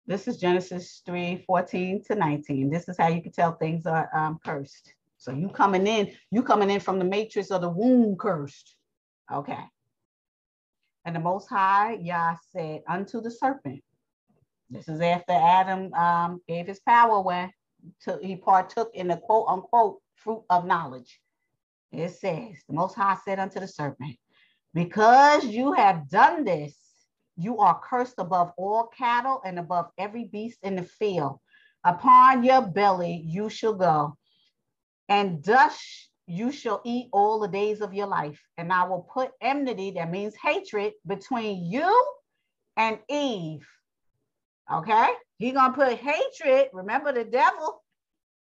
This is Genesis 3, 14 to 19. This is how you can tell things are um, cursed. So you coming in, you coming in from the matrix of the womb cursed. Okay. And the Most High Yah said unto the serpent, this is after Adam um, gave his power away, to, he partook in the quote unquote fruit of knowledge. It says, the Most High said unto the serpent, because you have done this, you are cursed above all cattle and above every beast in the field. Upon your belly you shall go, and dust you shall eat all the days of your life. And I will put enmity, that means hatred, between you and Eve. Okay? He's to put hatred, remember the devil?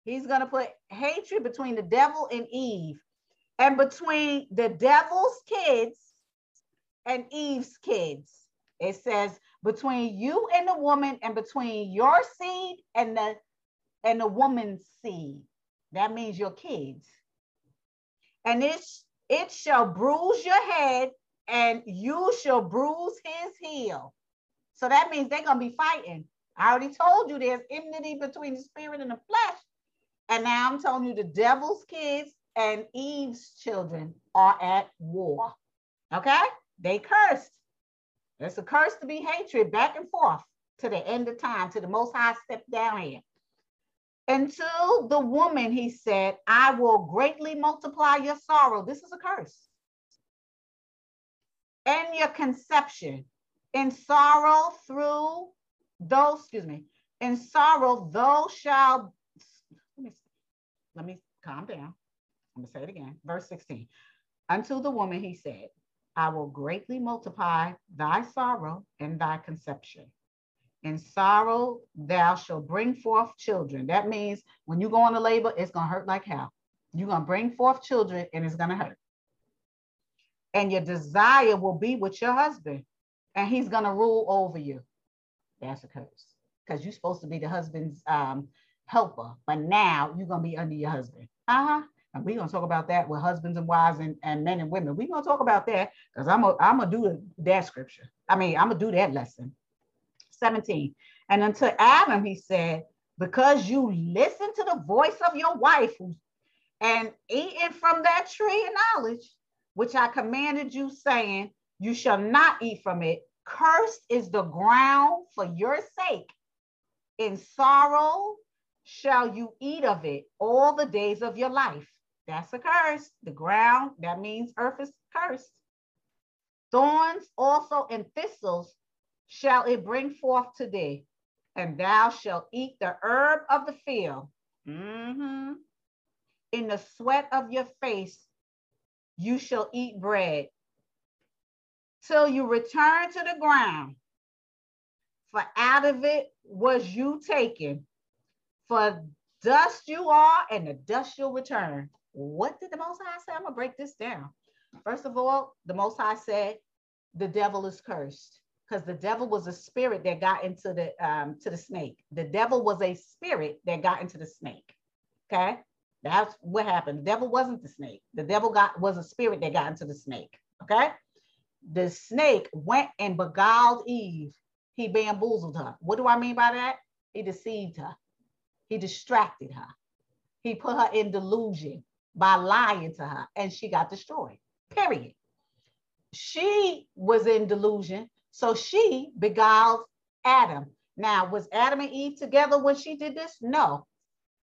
He's to put hatred between the devil and Eve, and between the devil's kids and Eve's kids. It says, between you and the woman, and between your seed and the and the woman's seed. That means your kids. And it, it shall bruise your head, and you shall bruise his heel. So that means they're going to be fighting. I already told you there's enmity between the spirit and the flesh. And now I'm telling you the devil's kids and Eve's children are at war. Okay? They cursed. It's a curse to be hatred back and forth to the end of time, to the most high step down here. Until the woman, he said, I will greatly multiply your sorrow. This is a curse. And your conception in sorrow through those, excuse me, in sorrow, thou shall, let me, let me calm down. I'm gonna say it again. Verse 16. Unto the woman he said, I will greatly multiply thy sorrow and thy conception. In sorrow, thou shalt bring forth children. That means when you go into labor, it's to hurt like hell. You're to bring forth children and it's to hurt. And your desire will be with your husband, and he's to rule over you. That's a curse because you're supposed to be the husband's um, helper, but now you're to be under your husband. Uh huh. And we're to talk about that with husbands and wives and, and men and women. We're to talk about that because I'm going I'm to do that scripture. I mean, I'm to do that lesson. 17. And unto Adam, he said, because you listen to the voice of your wife and eating from that tree of knowledge, which I commanded you, saying, You shall not eat from it. Cursed is the ground for your sake. In sorrow shall you eat of it all the days of your life. That's a curse. The ground, that means earth is cursed. Thorns also and thistles shall it bring forth today, and thou shalt eat the herb of the field. Mm-hmm. In the sweat of your face, you shall eat bread till you return to the ground. For out of it was you taken. For dust you are, and the dust you'll return. What did the Most High say? I'm going to break this down. First of all, the Most High said, the devil is cursed because the devil was a spirit that got into the um, to the snake. The devil was a spirit that got into the snake. Okay, that's what happened. The devil wasn't the snake. The devil got was a spirit that got into the snake. Okay, the snake went and beguiled Eve. He bamboozled her. What do I mean by that? He deceived her. He distracted her. He put her in delusion by lying to her, and she got destroyed. Period. She was in delusion so she beguiled Adam. Now, was Adam and Eve together when she did this? No.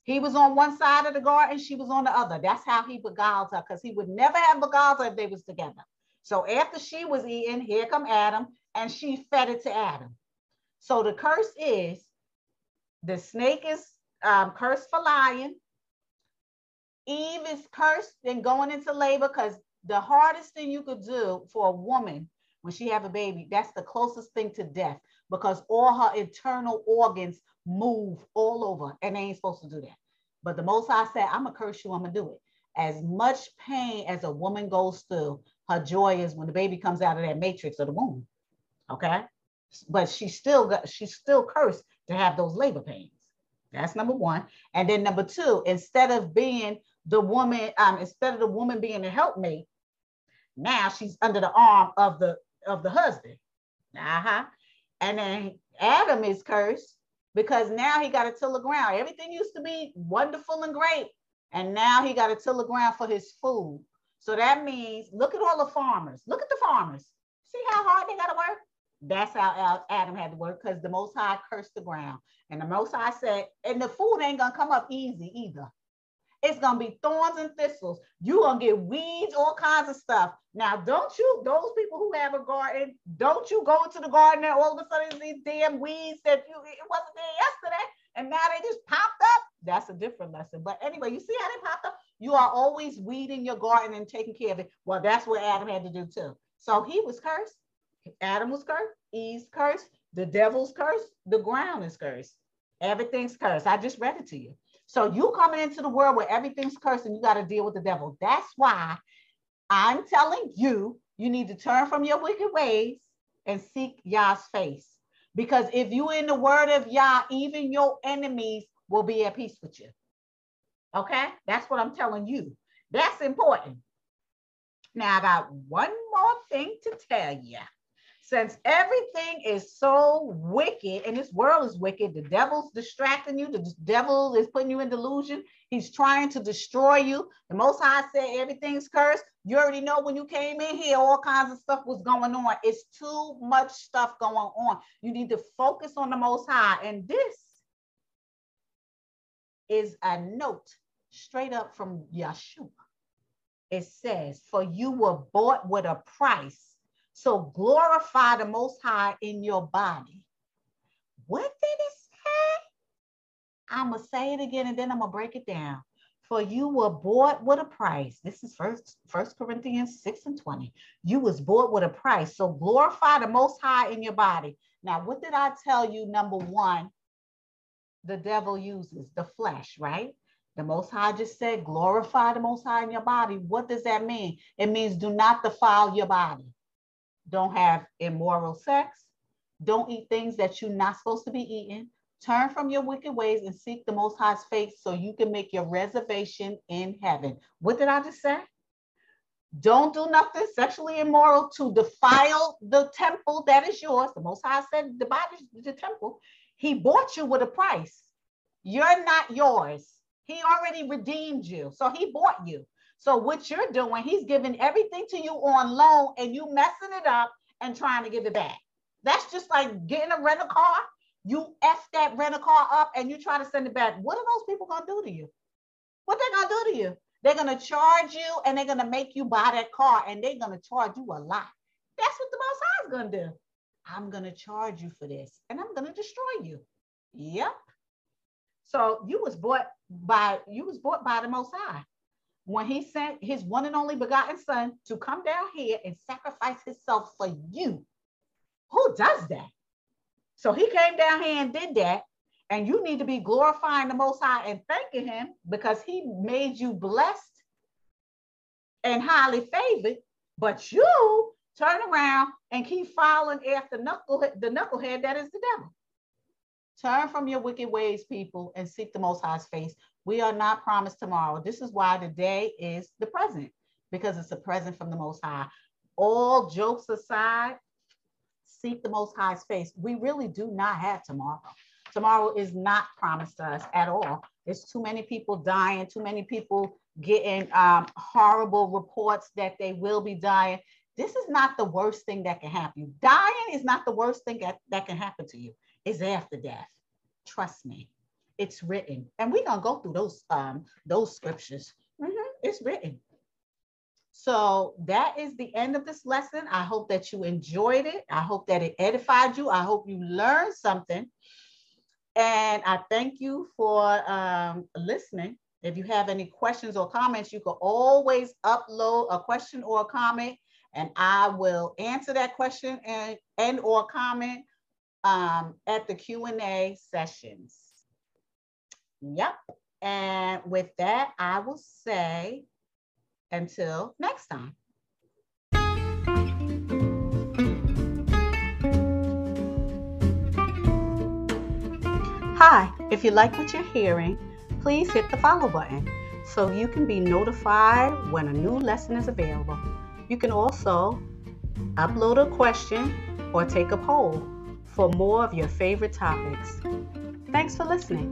He was on one side of the garden, she was on the other. That's how he beguiled her, because he would never have beguiled her if they was together. So after she was eating, here come Adam, and she fed it to Adam. So the curse is the snake is um, cursed for lying. Eve is cursed and going into labor because the hardest thing you could do for a woman when she have a baby, that's the closest thing to death because all her internal organs move all over and they ain't supposed to do that. But the most I said, I'm gonna curse you, I'm gonna do it. As much pain as a woman goes through, her joy is when the baby comes out of that matrix of the womb. Okay. But she still got she's still cursed to have those labor pains. That's number one. And then number two, instead of being the woman, um, instead of the woman being a helpmate, now she's under the arm of the of the husband. Uh-huh. And then Adam is cursed because now he got to till the ground. Everything used to be wonderful and great. And now he got to till the ground for his food. So that means look at all the farmers. Look at the farmers. See how hard they got to work? That's how Adam had to work because the Most High cursed the ground. And the Most High said, and the food ain't going to come up easy either. It's gonna be thorns and thistles. You're gonna get weeds, all kinds of stuff. Now, don't you, those people who have a garden, don't you go into the garden and all of a sudden these damn weeds that you it wasn't there yesterday, and now they just popped up. That's a different lesson. But anyway, you see how they popped up? You are always weeding your garden and taking care of it. Well, that's what Adam had to do too. So he was cursed. Adam was cursed. Eve's cursed. The devil's cursed. The ground is cursed. Everything's cursed. I just read it to you. So you coming into the world where everything's cursed and you got to deal with the devil. That's why I'm telling you, you need to turn from your wicked ways and seek Yah's face. Because if you in the word of Yah, even your enemies will be at peace with you. Okay? That's what I'm telling you. That's important. Now, I got one more thing to tell you. Since everything is so wicked and this world is wicked, the devil's distracting you, the devil is putting you in delusion, he's trying to destroy you. The Most High said everything's cursed. You already know when you came in here, all kinds of stuff was going on. It's too much stuff going on. You need to focus on the Most High. And this is a note straight up from Yeshua. It says, For you were bought with a price. So glorify the Most High in your body. What did it say? I'm going to say it again and then I'm going to break it down. For you were bought with a price. This is first First Corinthians 6 and 20. You was bought with a price. So glorify the most high in your body. Now, what did I tell you? Number one, the devil uses the flesh, right? The Most High just said, glorify the Most High in your body. What does that mean? It means do not defile your body. Don't have immoral sex. Don't eat things that you're not supposed to be eating. Turn from your wicked ways and seek the Most High's face so you can make your reservation in heaven. What did I just say? Don't do nothing sexually immoral to defile the temple that is yours. The Most High said the body is the temple. He bought you with a price. You're not yours. He already redeemed you. So he bought you. So what you're doing, he's giving everything to you on loan and you messing it up and trying to give it back. That's just like getting a rental car you F that rental car up and you try to send it back. What are those people gonna do to you? What they gonna do to you? They're gonna charge you and they're gonna make you buy that car and they're gonna charge you a lot. That's what the most high is gonna do. I'm gonna charge you for this and I'm gonna destroy you. Yep. So you was bought by you was bought by the most high when he sent his one and only begotten son to come down here and sacrifice himself for you. Who does that? So he came down here and did that. And you need to be glorifying the Most High and thanking him because he made you blessed and highly favored. But you turn around and keep following after knucklehead, the knucklehead that is the devil. Turn from your wicked ways, people, and seek the Most High's face. We are not promised tomorrow. This is why today is the present, because it's a present from the Most High. All jokes aside, seek the Most High's face. We really do not have tomorrow. Tomorrow is not promised to us at all. There's too many people dying, too many people getting um, horrible reports that they will be dying. This is not the worst thing that can happen. Dying is not the worst thing that, that can happen to you. It's after death. Trust me. It's written. And we're gonna go through those um those scriptures. Mm-hmm. It's written. So that is the end of this lesson. I hope that you enjoyed it. I hope that it edified you. I hope you learned something. And I thank you for um, listening. If you have any questions or comments, you can always upload a question or a comment and I will answer that question and, and or comment um, at the Q&A sessions. Yep. And with that, I will say, until next time. Hi, if you like what you're hearing, please hit the follow button so you can be notified when a new lesson is available. You can also upload a question or take a poll for more of your favorite topics. Thanks for listening.